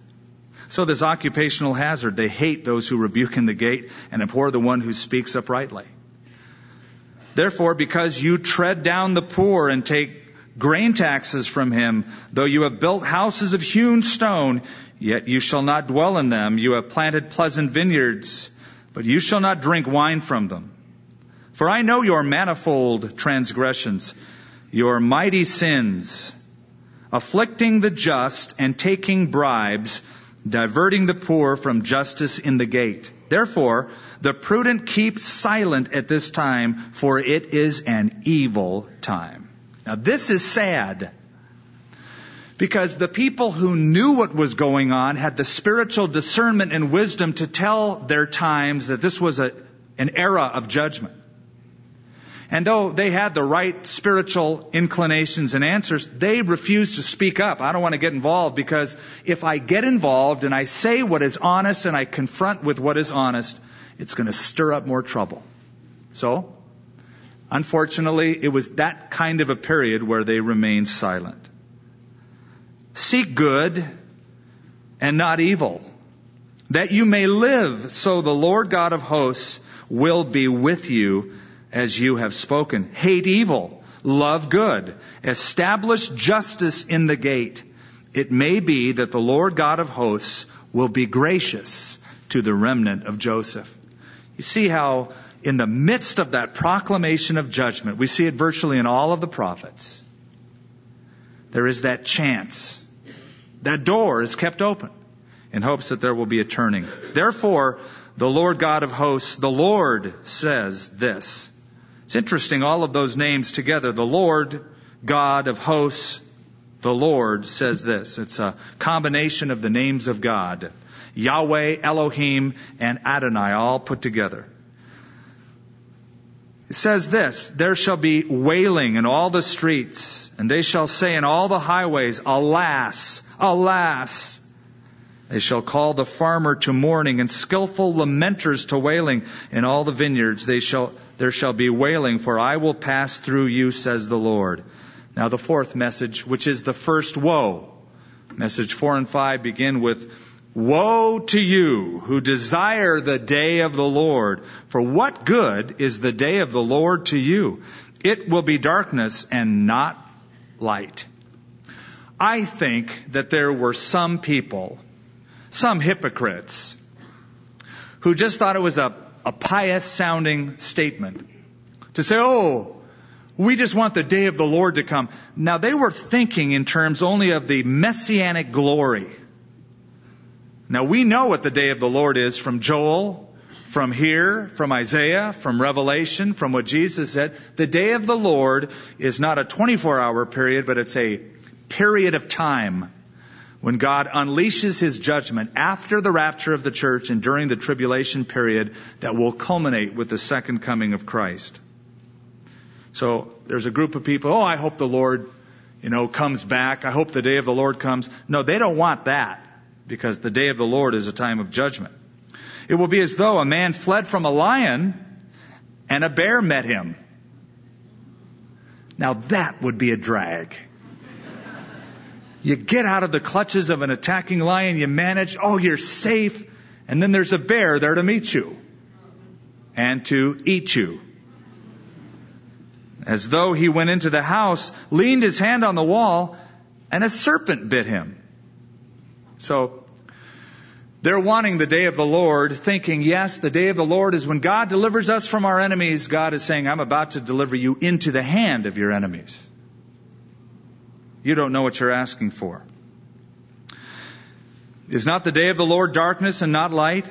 So this occupational hazard, they hate those who rebuke in the gate and abhor the one who speaks uprightly. Therefore, because you tread down the poor and take grain taxes from him, though you have built houses of hewn stone, yet you shall not dwell in them. You have planted pleasant vineyards, but you shall not drink wine from them. For I know your manifold transgressions, your mighty sins, afflicting the just and taking bribes, diverting the poor from justice in the gate. Therefore, the prudent keep silent at this time, for it is an evil time. Now this is sad. Because the people who knew what was going on had the spiritual discernment and wisdom to tell their times that this was a, an era of judgment. And though they had the right spiritual inclinations and answers, they refused to speak up. I don't want to get involved because if I get involved and I say what is honest and I confront with what is honest, it's going to stir up more trouble. So, unfortunately, it was that kind of a period where they remained silent. Seek good and not evil, that you may live, so the Lord God of hosts will be with you as you have spoken. Hate evil. Love good. Establish justice in the gate. It may be that the Lord God of hosts will be gracious to the remnant of Joseph. You see how in the midst of that proclamation of judgment, we see it virtually in all of the prophets. There is that chance. That door is kept open in hopes that there will be a turning. Therefore, the Lord God of hosts, the Lord says this. It's interesting, all of those names together. The Lord, God of hosts, the Lord says this. It's a combination of the names of God. Yahweh, Elohim, and Adonai all put together. It says this, there shall be wailing in all the streets, and they shall say in all the highways, alas, alas, they shall call the farmer to mourning and skillful lamenters to wailing. In all the vineyards they shall, there shall be wailing, for I will pass through you, says the Lord. Now the fourth message, which is the first woe. Message four and five begin with, Woe to you who desire the day of the Lord. For what good is the day of the Lord to you? It will be darkness and not light. I think that there were some people some hypocrites who just thought it was a, a pious sounding statement to say, oh, we just want the day of the Lord to come. Now they were thinking in terms only of the messianic glory. Now we know what the day of the Lord is from Joel, from here, from Isaiah, from Revelation, from what Jesus said. The day of the Lord is not a 24 hour period, but it's a period of time when God unleashes his judgment after the rapture of the church and during the tribulation period that will culminate with the second coming of Christ. So there's a group of people, oh, I hope the Lord, you know, comes back. I hope the day of the Lord comes. No, they don't want that because the day of the Lord is a time of judgment. It will be as though a man fled from a lion and a bear met him. Now that would be a drag. You get out of the clutches of an attacking lion, you manage, oh, you're safe, and then there's a bear there to meet you and to eat you. As though he went into the house, leaned his hand on the wall, and a serpent bit him. So, they're wanting the day of the Lord, thinking, yes, the day of the Lord is when God delivers us from our enemies. God is saying, I'm about to deliver you into the hand of your enemies. You don't know what you're asking for. Is not the day of the Lord darkness and not light?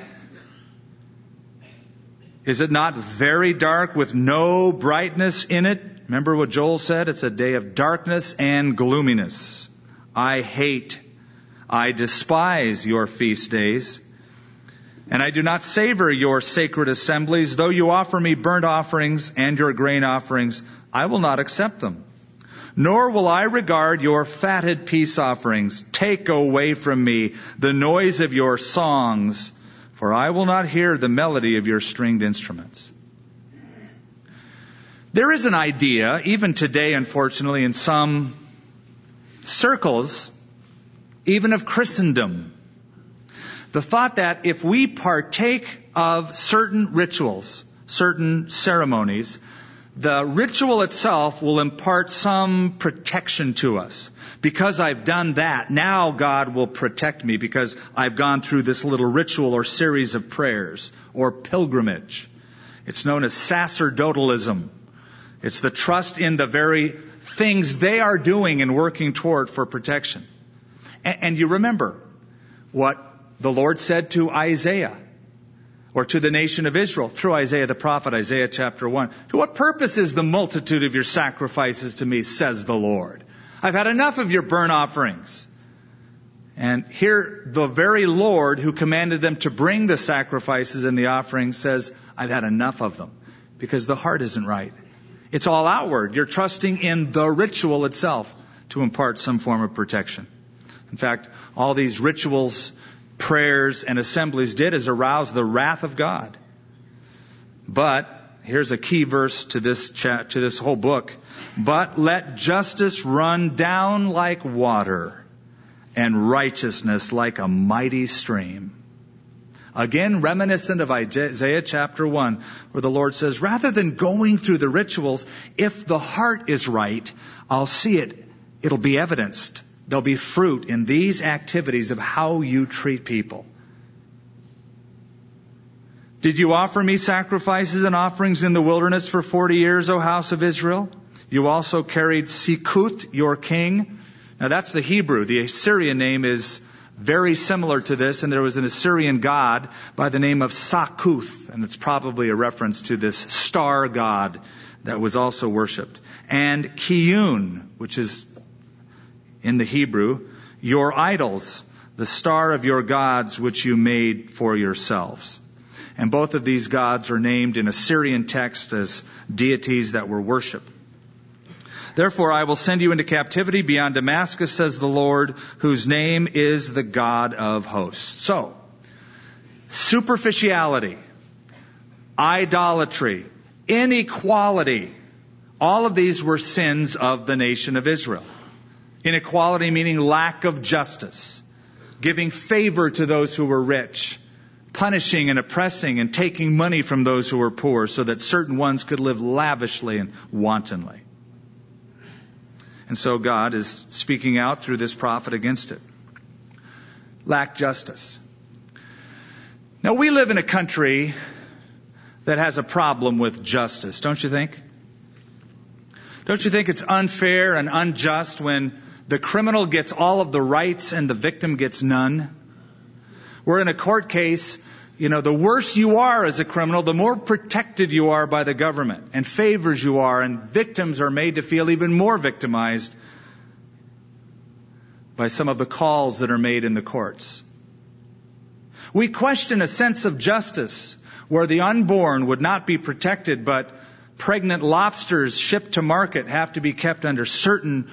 Is it not very dark with no brightness in it? Remember what Joel said? It's a day of darkness and gloominess. I hate, I despise your feast days. And I do not savor your sacred assemblies. Though you offer me burnt offerings and your grain offerings, I will not accept them. Nor will I regard your fatted peace offerings. Take away from me the noise of your songs, for I will not hear the melody of your stringed instruments. There is an idea, even today, unfortunately, in some circles, even of Christendom, the thought that if we partake of certain rituals, certain ceremonies, the ritual itself will impart some protection to us. Because I've done that, now God will protect me because I've gone through this little ritual or series of prayers or pilgrimage. It's known as sacerdotalism. It's the trust in the very things they are doing and working toward for protection. And, you remember what the Lord said to Isaiah or to the nation of Israel through Isaiah the prophet, Isaiah chapter 1. To what purpose is the multitude of your sacrifices to me, says the Lord? I've had enough of your burnt offerings. And here, the very Lord who commanded them to bring the sacrifices and the offerings says, I've had enough of them because the heart isn't right. It's all outward. You're trusting in the ritual itself to impart some form of protection. In fact, all these rituals prayers and assemblies did is arouse the wrath of God. But here's a key verse to this to this whole book. But let justice run down like water and righteousness like a mighty stream. Again, reminiscent of Isaiah chapter 1, where the Lord says, rather than going through the rituals, if the heart is right, I'll see it. It'll be evidenced. There'll be fruit in these activities of how you treat people. Did you offer me sacrifices and offerings in the wilderness for 40 years, O house of Israel? You also carried Sikkuth, your king. Now that's the Hebrew. The Assyrian name is very similar to this, and there was an Assyrian god by the name of Sakuth, and it's probably a reference to this star god that was also worshipped. And Chiun, which is in the Hebrew, your idols, the star of your gods which you made for yourselves. And both of these gods are named in Assyrian text as deities that were worshipped. Therefore I will send you into captivity beyond Damascus, says the Lord, whose name is the God of hosts. So, superficiality, idolatry, inequality, all of these were sins of the nation of Israel. Inequality meaning lack of justice. Giving favor to those who were rich. Punishing and oppressing and taking money from those who were poor so that certain ones could live lavishly and wantonly. And so God is speaking out through this prophet against it. Lack justice. Now we live in a country that has a problem with justice, don't you think? Don't you think it's unfair and unjust when the criminal gets all of the rights and the victim gets none. We're in a court case, you know, the worse you are as a criminal, the more protected you are by the government and favors you are and victims are made to feel even more victimized. by some of the calls that are made in the courts. We question a sense of justice where the unborn would not be protected, but pregnant lobsters shipped to market have to be kept under certain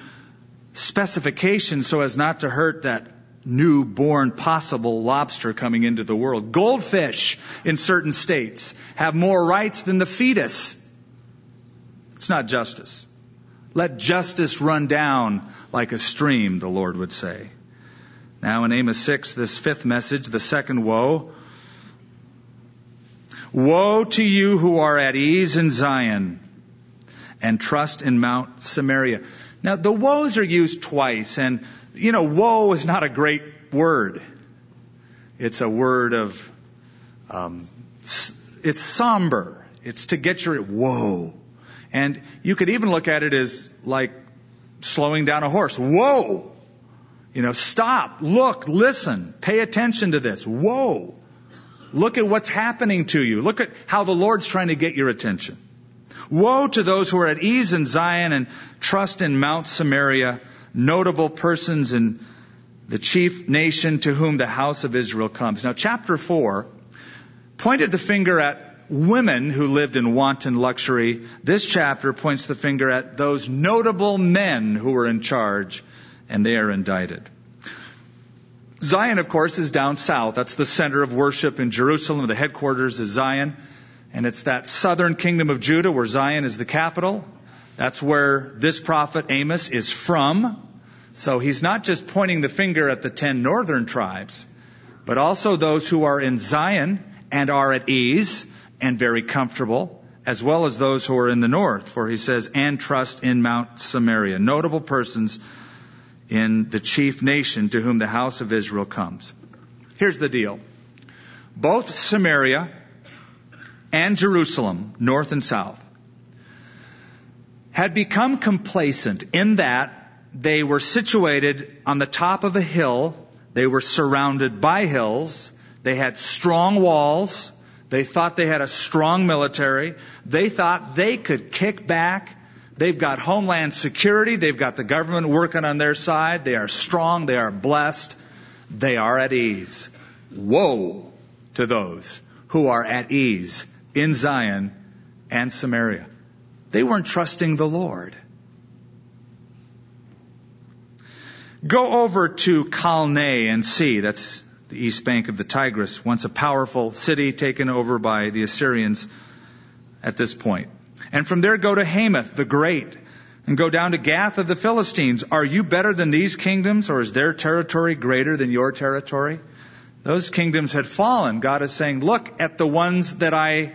specifications so as not to hurt that newborn possible lobster coming into the world. Goldfish in certain states have more rights than the fetus. It's not justice. Let justice run down like a stream, the Lord would say. Now in Amos 6, this fifth message, the second woe. Woe to you who are at ease in Zion and trust in Mount Samaria. Now the woes are used twice and, you know, woe is not a great word. It's a word of, um, it's somber. It's to get your, woe. And you could even look at it as like slowing down a horse. Whoa! You know, stop, look, listen, pay attention to this. Whoa. Look at what's happening to you. Look at how the Lord's trying to get your attention. Woe to those who are at ease in Zion and trust in Mount Samaria, notable persons in the chief nation to whom the house of Israel comes. Now, chapter 4 pointed the finger at women who lived in wanton luxury. This chapter points the finger at those notable men who were in charge and they are indicted. Zion, of course, is down south. That's the center of worship in Jerusalem. The headquarters is Zion. And it's that southern kingdom of Judah where Zion is the capital. That's where this prophet Amos is from. So he's not just pointing the finger at the ten northern tribes, but also those who are in Zion and are at ease and very comfortable, as well as those who are in the north. For he says, and trust in Mount Samaria. Notable persons in the chief nation to whom the house of Israel comes. Here's the deal. Both Samaria and Jerusalem, north and south, had become complacent in that they were situated on the top of a hill. They were surrounded by hills. They had strong walls. They thought they had a strong military. They thought they could kick back They've got homeland security. They've got the government working on their side. They are strong. They are blessed. They are at ease. Woe to those who are at ease in Zion and Samaria. They weren't trusting the Lord. Go over to Calneh and see. That's the east bank of the Tigris, once a powerful city taken over by the Assyrians at this point. And from there go to Hamath the Great and go down to Gath of the Philistines. Are you better than these kingdoms or is their territory greater than your territory? Those kingdoms had fallen. God is saying, look at the ones that I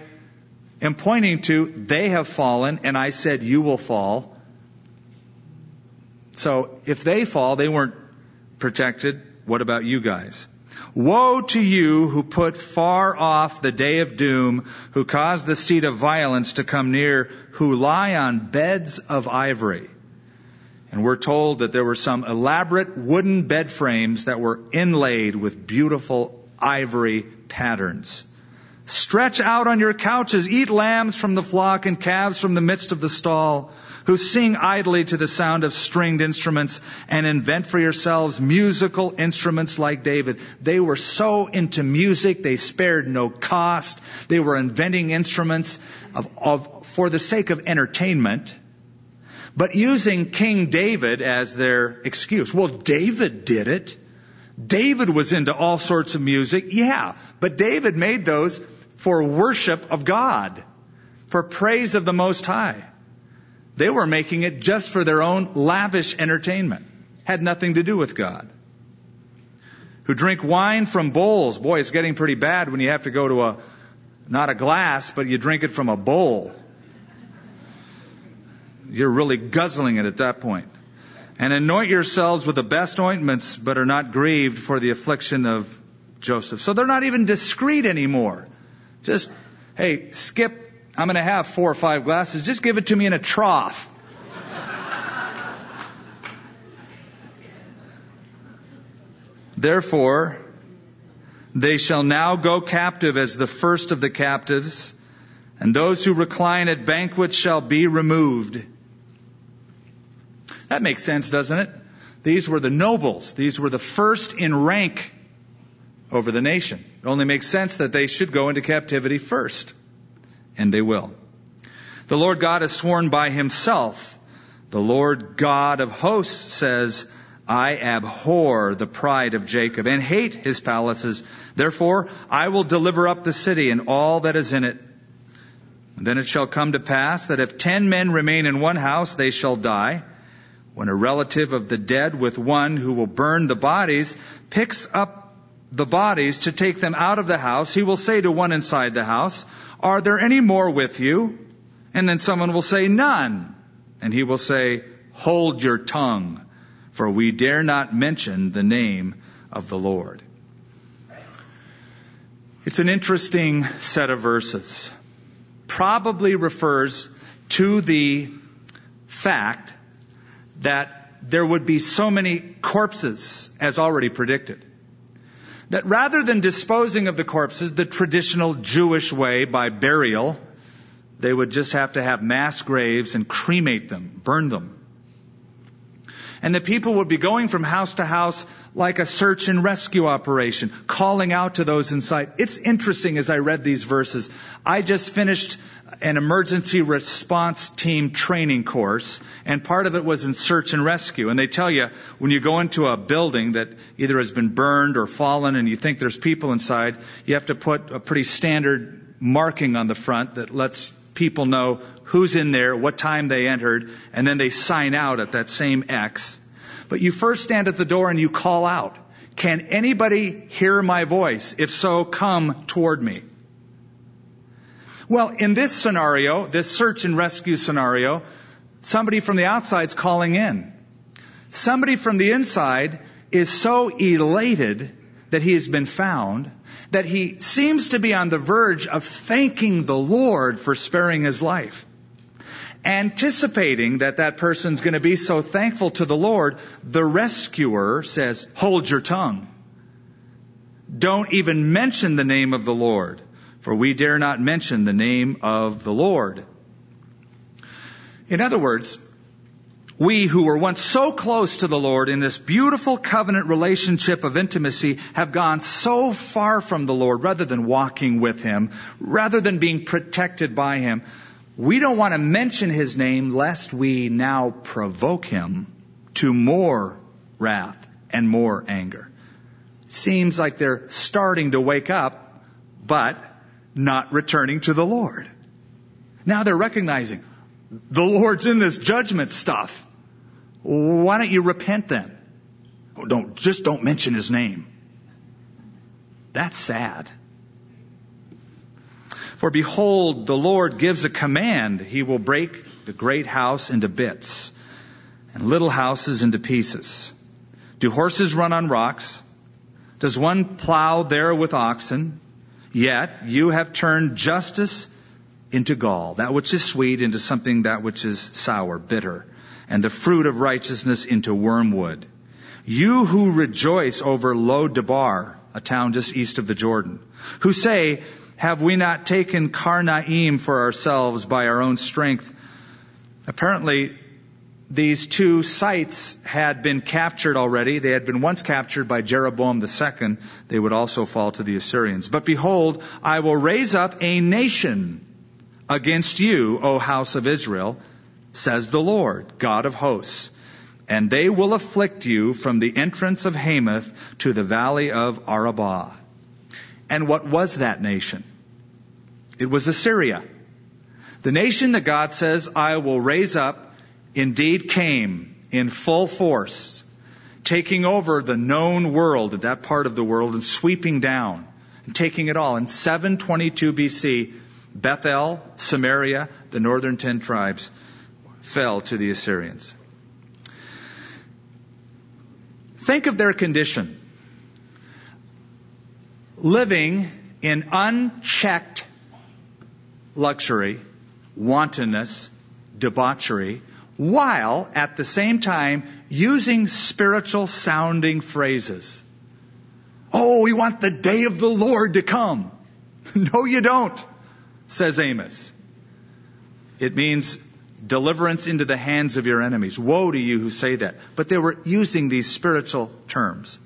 am pointing to. They have fallen and I said you will fall. So if they fall, they weren't protected. What about you guys? Woe to you who put far off the day of doom, who cause the seat of violence to come near, who lie on beds of ivory. And we're told that there were some elaborate wooden bed frames that were inlaid with beautiful ivory patterns. Stretch out on your couches, eat lambs from the flock and calves from the midst of the stall who sing idly to the sound of stringed instruments and invent for yourselves musical instruments like David. They were so into music, they spared no cost. They were inventing instruments of, of, for the sake of entertainment, but using King David as their excuse. Well, David did it. David was into all sorts of music. Yeah, but David made those for worship of God, for praise of the Most High. They were making it just for their own lavish entertainment. Had nothing to do with God. Who drink wine from bowls. Boy, it's getting pretty bad when you have to go to a, not a glass, but you drink it from a bowl. You're really guzzling it at that point. And anoint yourselves with the best ointments, but are not grieved for the affliction of Joseph. So they're not even discreet anymore. Just, hey, skip I'm going to have four or five glasses. Just give it to me in a trough. Therefore, they shall now go captive as the first of the captives, and those who recline at banquets shall be removed. That makes sense, doesn't it? These were the nobles. These were the first in rank over the nation. It only makes sense that they should go into captivity first. And they will. The Lord God has sworn by himself. The Lord God of hosts says, I abhor the pride of Jacob and hate his palaces. Therefore, I will deliver up the city and all that is in it. Then it shall come to pass that if ten men remain in one house, they shall die. When a relative of the dead with one who will burn the bodies picks up the bodies to take them out of the house, he will say to one inside the house, Are there any more with you? And then someone will say, None. And he will say, Hold your tongue for we dare not mention the name of the Lord. It's an interesting set of verses. Probably refers to the fact that there would be so many corpses as already predicted. That rather than disposing of the corpses the traditional Jewish way by burial, they would just have to have mass graves and cremate them, burn them and the people would be going from house to house like a search and rescue operation, calling out to those inside. It's interesting as I read these verses. I just finished an emergency response team training course, and part of it was in search and rescue. And they tell you when you go into a building that either has been burned or fallen and you think there's people inside, you have to put a pretty standard marking on the front that lets people know who's in there, what time they entered, and then they sign out at that same X. But you first stand at the door and you call out, can anybody hear my voice? If so, come toward me. Well, in this scenario, this search and rescue scenario, somebody from the outside is calling in. Somebody from the inside is so elated that he has been found that he seems to be on the verge of thanking the Lord for sparing his life. Anticipating that that person's going to be so thankful to the Lord, the rescuer says, hold your tongue. Don't even mention the name of the Lord, for we dare not mention the name of the Lord. In other words, we who were once so close to the Lord in this beautiful covenant relationship of intimacy have gone so far from the Lord rather than walking with Him, rather than being protected by Him. We don't want to mention His name lest we now provoke Him to more wrath and more anger. It seems like they're starting to wake up, but not returning to the Lord. Now they're recognizing, the Lord's in this judgment stuff. Why don't you repent then? Oh, don't, just don't mention his name. That's sad. For behold, the Lord gives a command. He will break the great house into bits and little houses into pieces. Do horses run on rocks? Does one plow there with oxen? Yet you have turned justice into gall, that which is sweet into something that which is sour, bitter, and the fruit of righteousness into wormwood. You who rejoice over Lo-debar, a town just east of the Jordan, who say, have we not taken Karnaim for ourselves by our own strength? Apparently, these two sites had been captured already. They had been once captured by Jeroboam II. They would also fall to the Assyrians. But behold, I will raise up a nation against you, O house of Israel, says the Lord, God of hosts. And they will afflict you from the entrance of Hamath to the valley of Arabah. And what was that nation? It was Assyria. The nation that God says, I will raise up, indeed came in full force, taking over the known world, that part of the world, and sweeping down and taking it all. In 722 BC, Bethel, Samaria, the northern ten tribes fell to the Assyrians. Think of their condition. Living in unchecked luxury, wantonness, debauchery, while at the same time using spiritual sounding phrases. Oh, we want the day of the Lord to come. no, you don't says Amos. It means deliverance into the hands of your enemies. Woe to you who say that. But they were using these spiritual terms.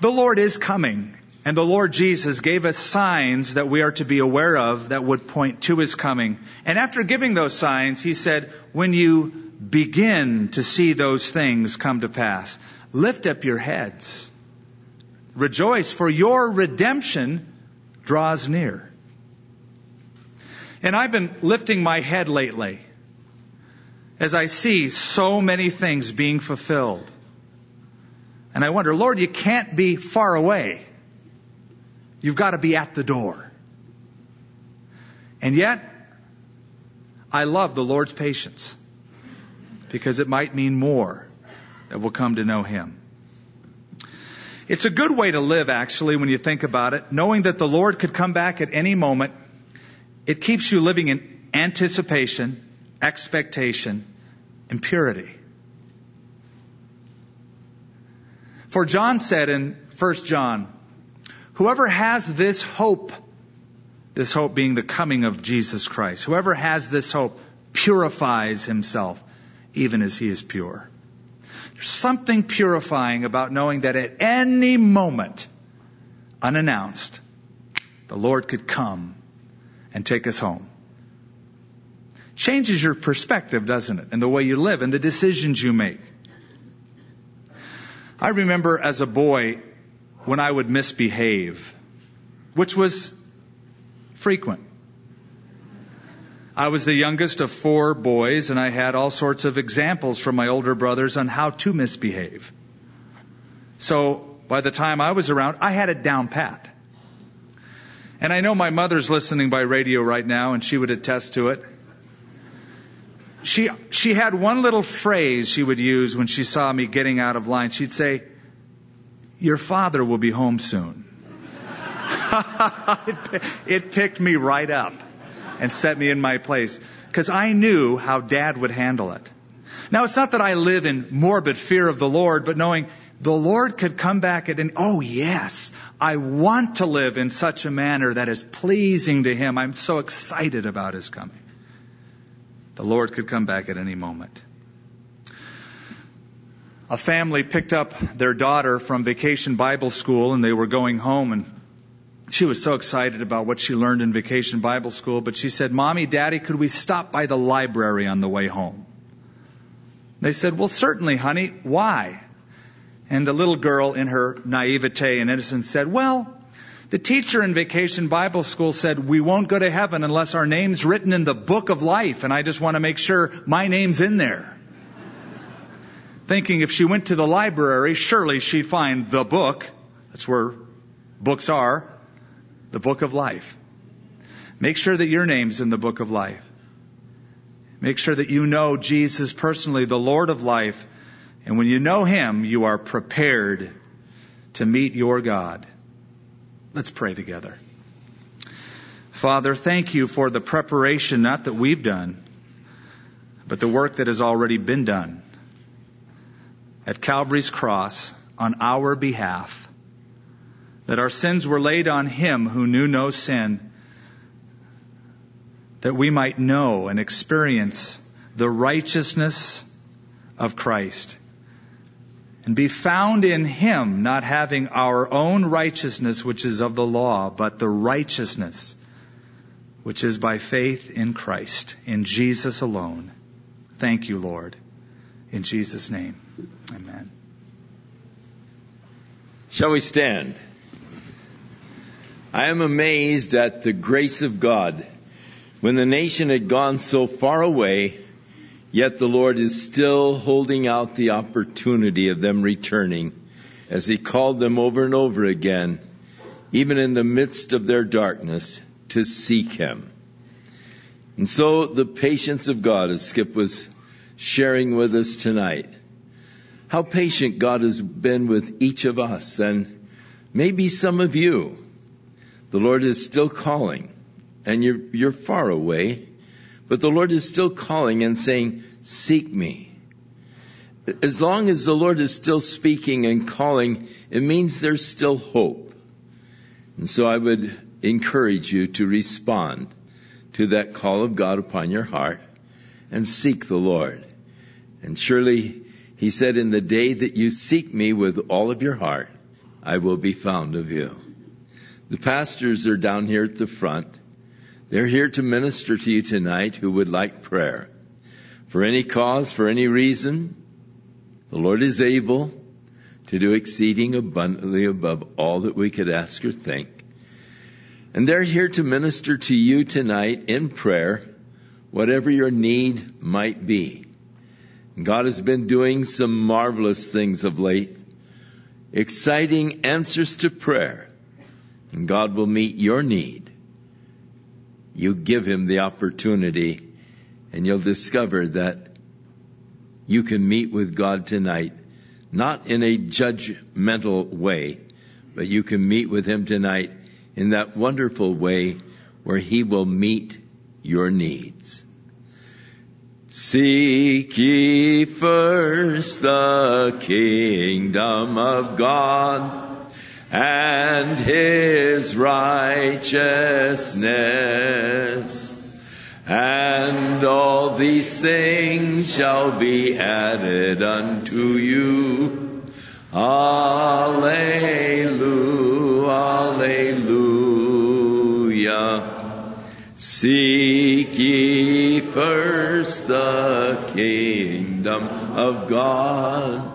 The Lord is coming, and the Lord Jesus gave us signs that we are to be aware of that would point to his coming. And after giving those signs, he said, when you begin to see those things come to pass, lift up your heads. Rejoice, for your redemption draws near. And I've been lifting my head lately as I see so many things being fulfilled. And I wonder, Lord, you can't be far away. You've got to be at the door. And yet, I love the Lord's patience because it might mean more that will come to know Him. It's a good way to live, actually, when you think about it, knowing that the Lord could come back at any moment it keeps you living in anticipation, expectation, and purity. For John said in 1 John, whoever has this hope, this hope being the coming of Jesus Christ, whoever has this hope purifies himself even as he is pure. There's something purifying about knowing that at any moment, unannounced, the Lord could come and take us home. Changes your perspective, doesn't it? And the way you live and the decisions you make. I remember as a boy when I would misbehave, which was frequent. I was the youngest of four boys, and I had all sorts of examples from my older brothers on how to misbehave. So by the time I was around, I had it down pat. And I know my mother's listening by radio right now, and she would attest to it. She, she had one little phrase she would use when she saw me getting out of line. She'd say, Your father will be home soon. it, it picked me right up and set me in my place because I knew how dad would handle it. Now, it's not that I live in morbid fear of the Lord, but knowing the Lord could come back at and, oh yes, I want to live in such a manner that is pleasing to Him. I'm so excited about His coming. The Lord could come back at any moment. A family picked up their daughter from vacation Bible school and they were going home and she was so excited about what she learned in vacation Bible school, but she said, Mommy, Daddy, could we stop by the library on the way home? They said, Well, certainly, honey. Why? And the little girl, in her naivete and innocence, said, Well, the teacher in vacation Bible school said, We won't go to heaven unless our name's written in the book of life, and I just want to make sure my name's in there. Thinking if she went to the library, surely she'd find the book. That's where books are. The book of life. Make sure that your name's in the book of life. Make sure that you know Jesus personally, the Lord of life, and when you know Him, you are prepared to meet your God. Let's pray together. Father, thank you for the preparation, not that we've done, but the work that has already been done at Calvary's cross on our behalf. That our sins were laid on Him who knew no sin, that we might know and experience the righteousness of Christ and be found in Him, not having our own righteousness, which is of the law, but the righteousness which is by faith in Christ, in Jesus alone. Thank you, Lord. In Jesus' name, amen. Shall we stand? I am amazed at the grace of God. When the nation had gone so far away, Yet the Lord is still holding out the opportunity of them returning as He called them over and over again, even in the midst of their darkness, to seek Him. And so the patience of God, as Skip was sharing with us tonight, how patient God has been with each of us and maybe some of you. The Lord is still calling and you're, you're far away but the Lord is still calling and saying, seek me. As long as the Lord is still speaking and calling, it means there's still hope. And so I would encourage you to respond to that call of God upon your heart and seek the Lord. And surely he said, in the day that you seek me with all of your heart, I will be found of you. The pastors are down here at the front. They're here to minister to you tonight who would like prayer. For any cause, for any reason, the Lord is able to do exceeding abundantly above all that we could ask or think. And they're here to minister to you tonight in prayer, whatever your need might be. God has been doing some marvelous things of late, exciting answers to prayer, and God will meet your need. You give Him the opportunity, and you'll discover that you can meet with God tonight not in a judgmental way, but you can meet with Him tonight in that wonderful way where He will meet your needs. Seek ye first the kingdom of God and His righteousness and all these things shall be added unto you. Alleluia, alleluia. Seek ye first the kingdom of God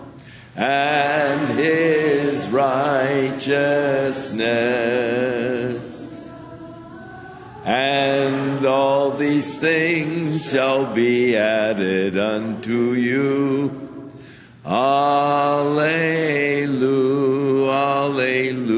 and his righteousness and all these things shall be added unto you. Alleluia, alleluia.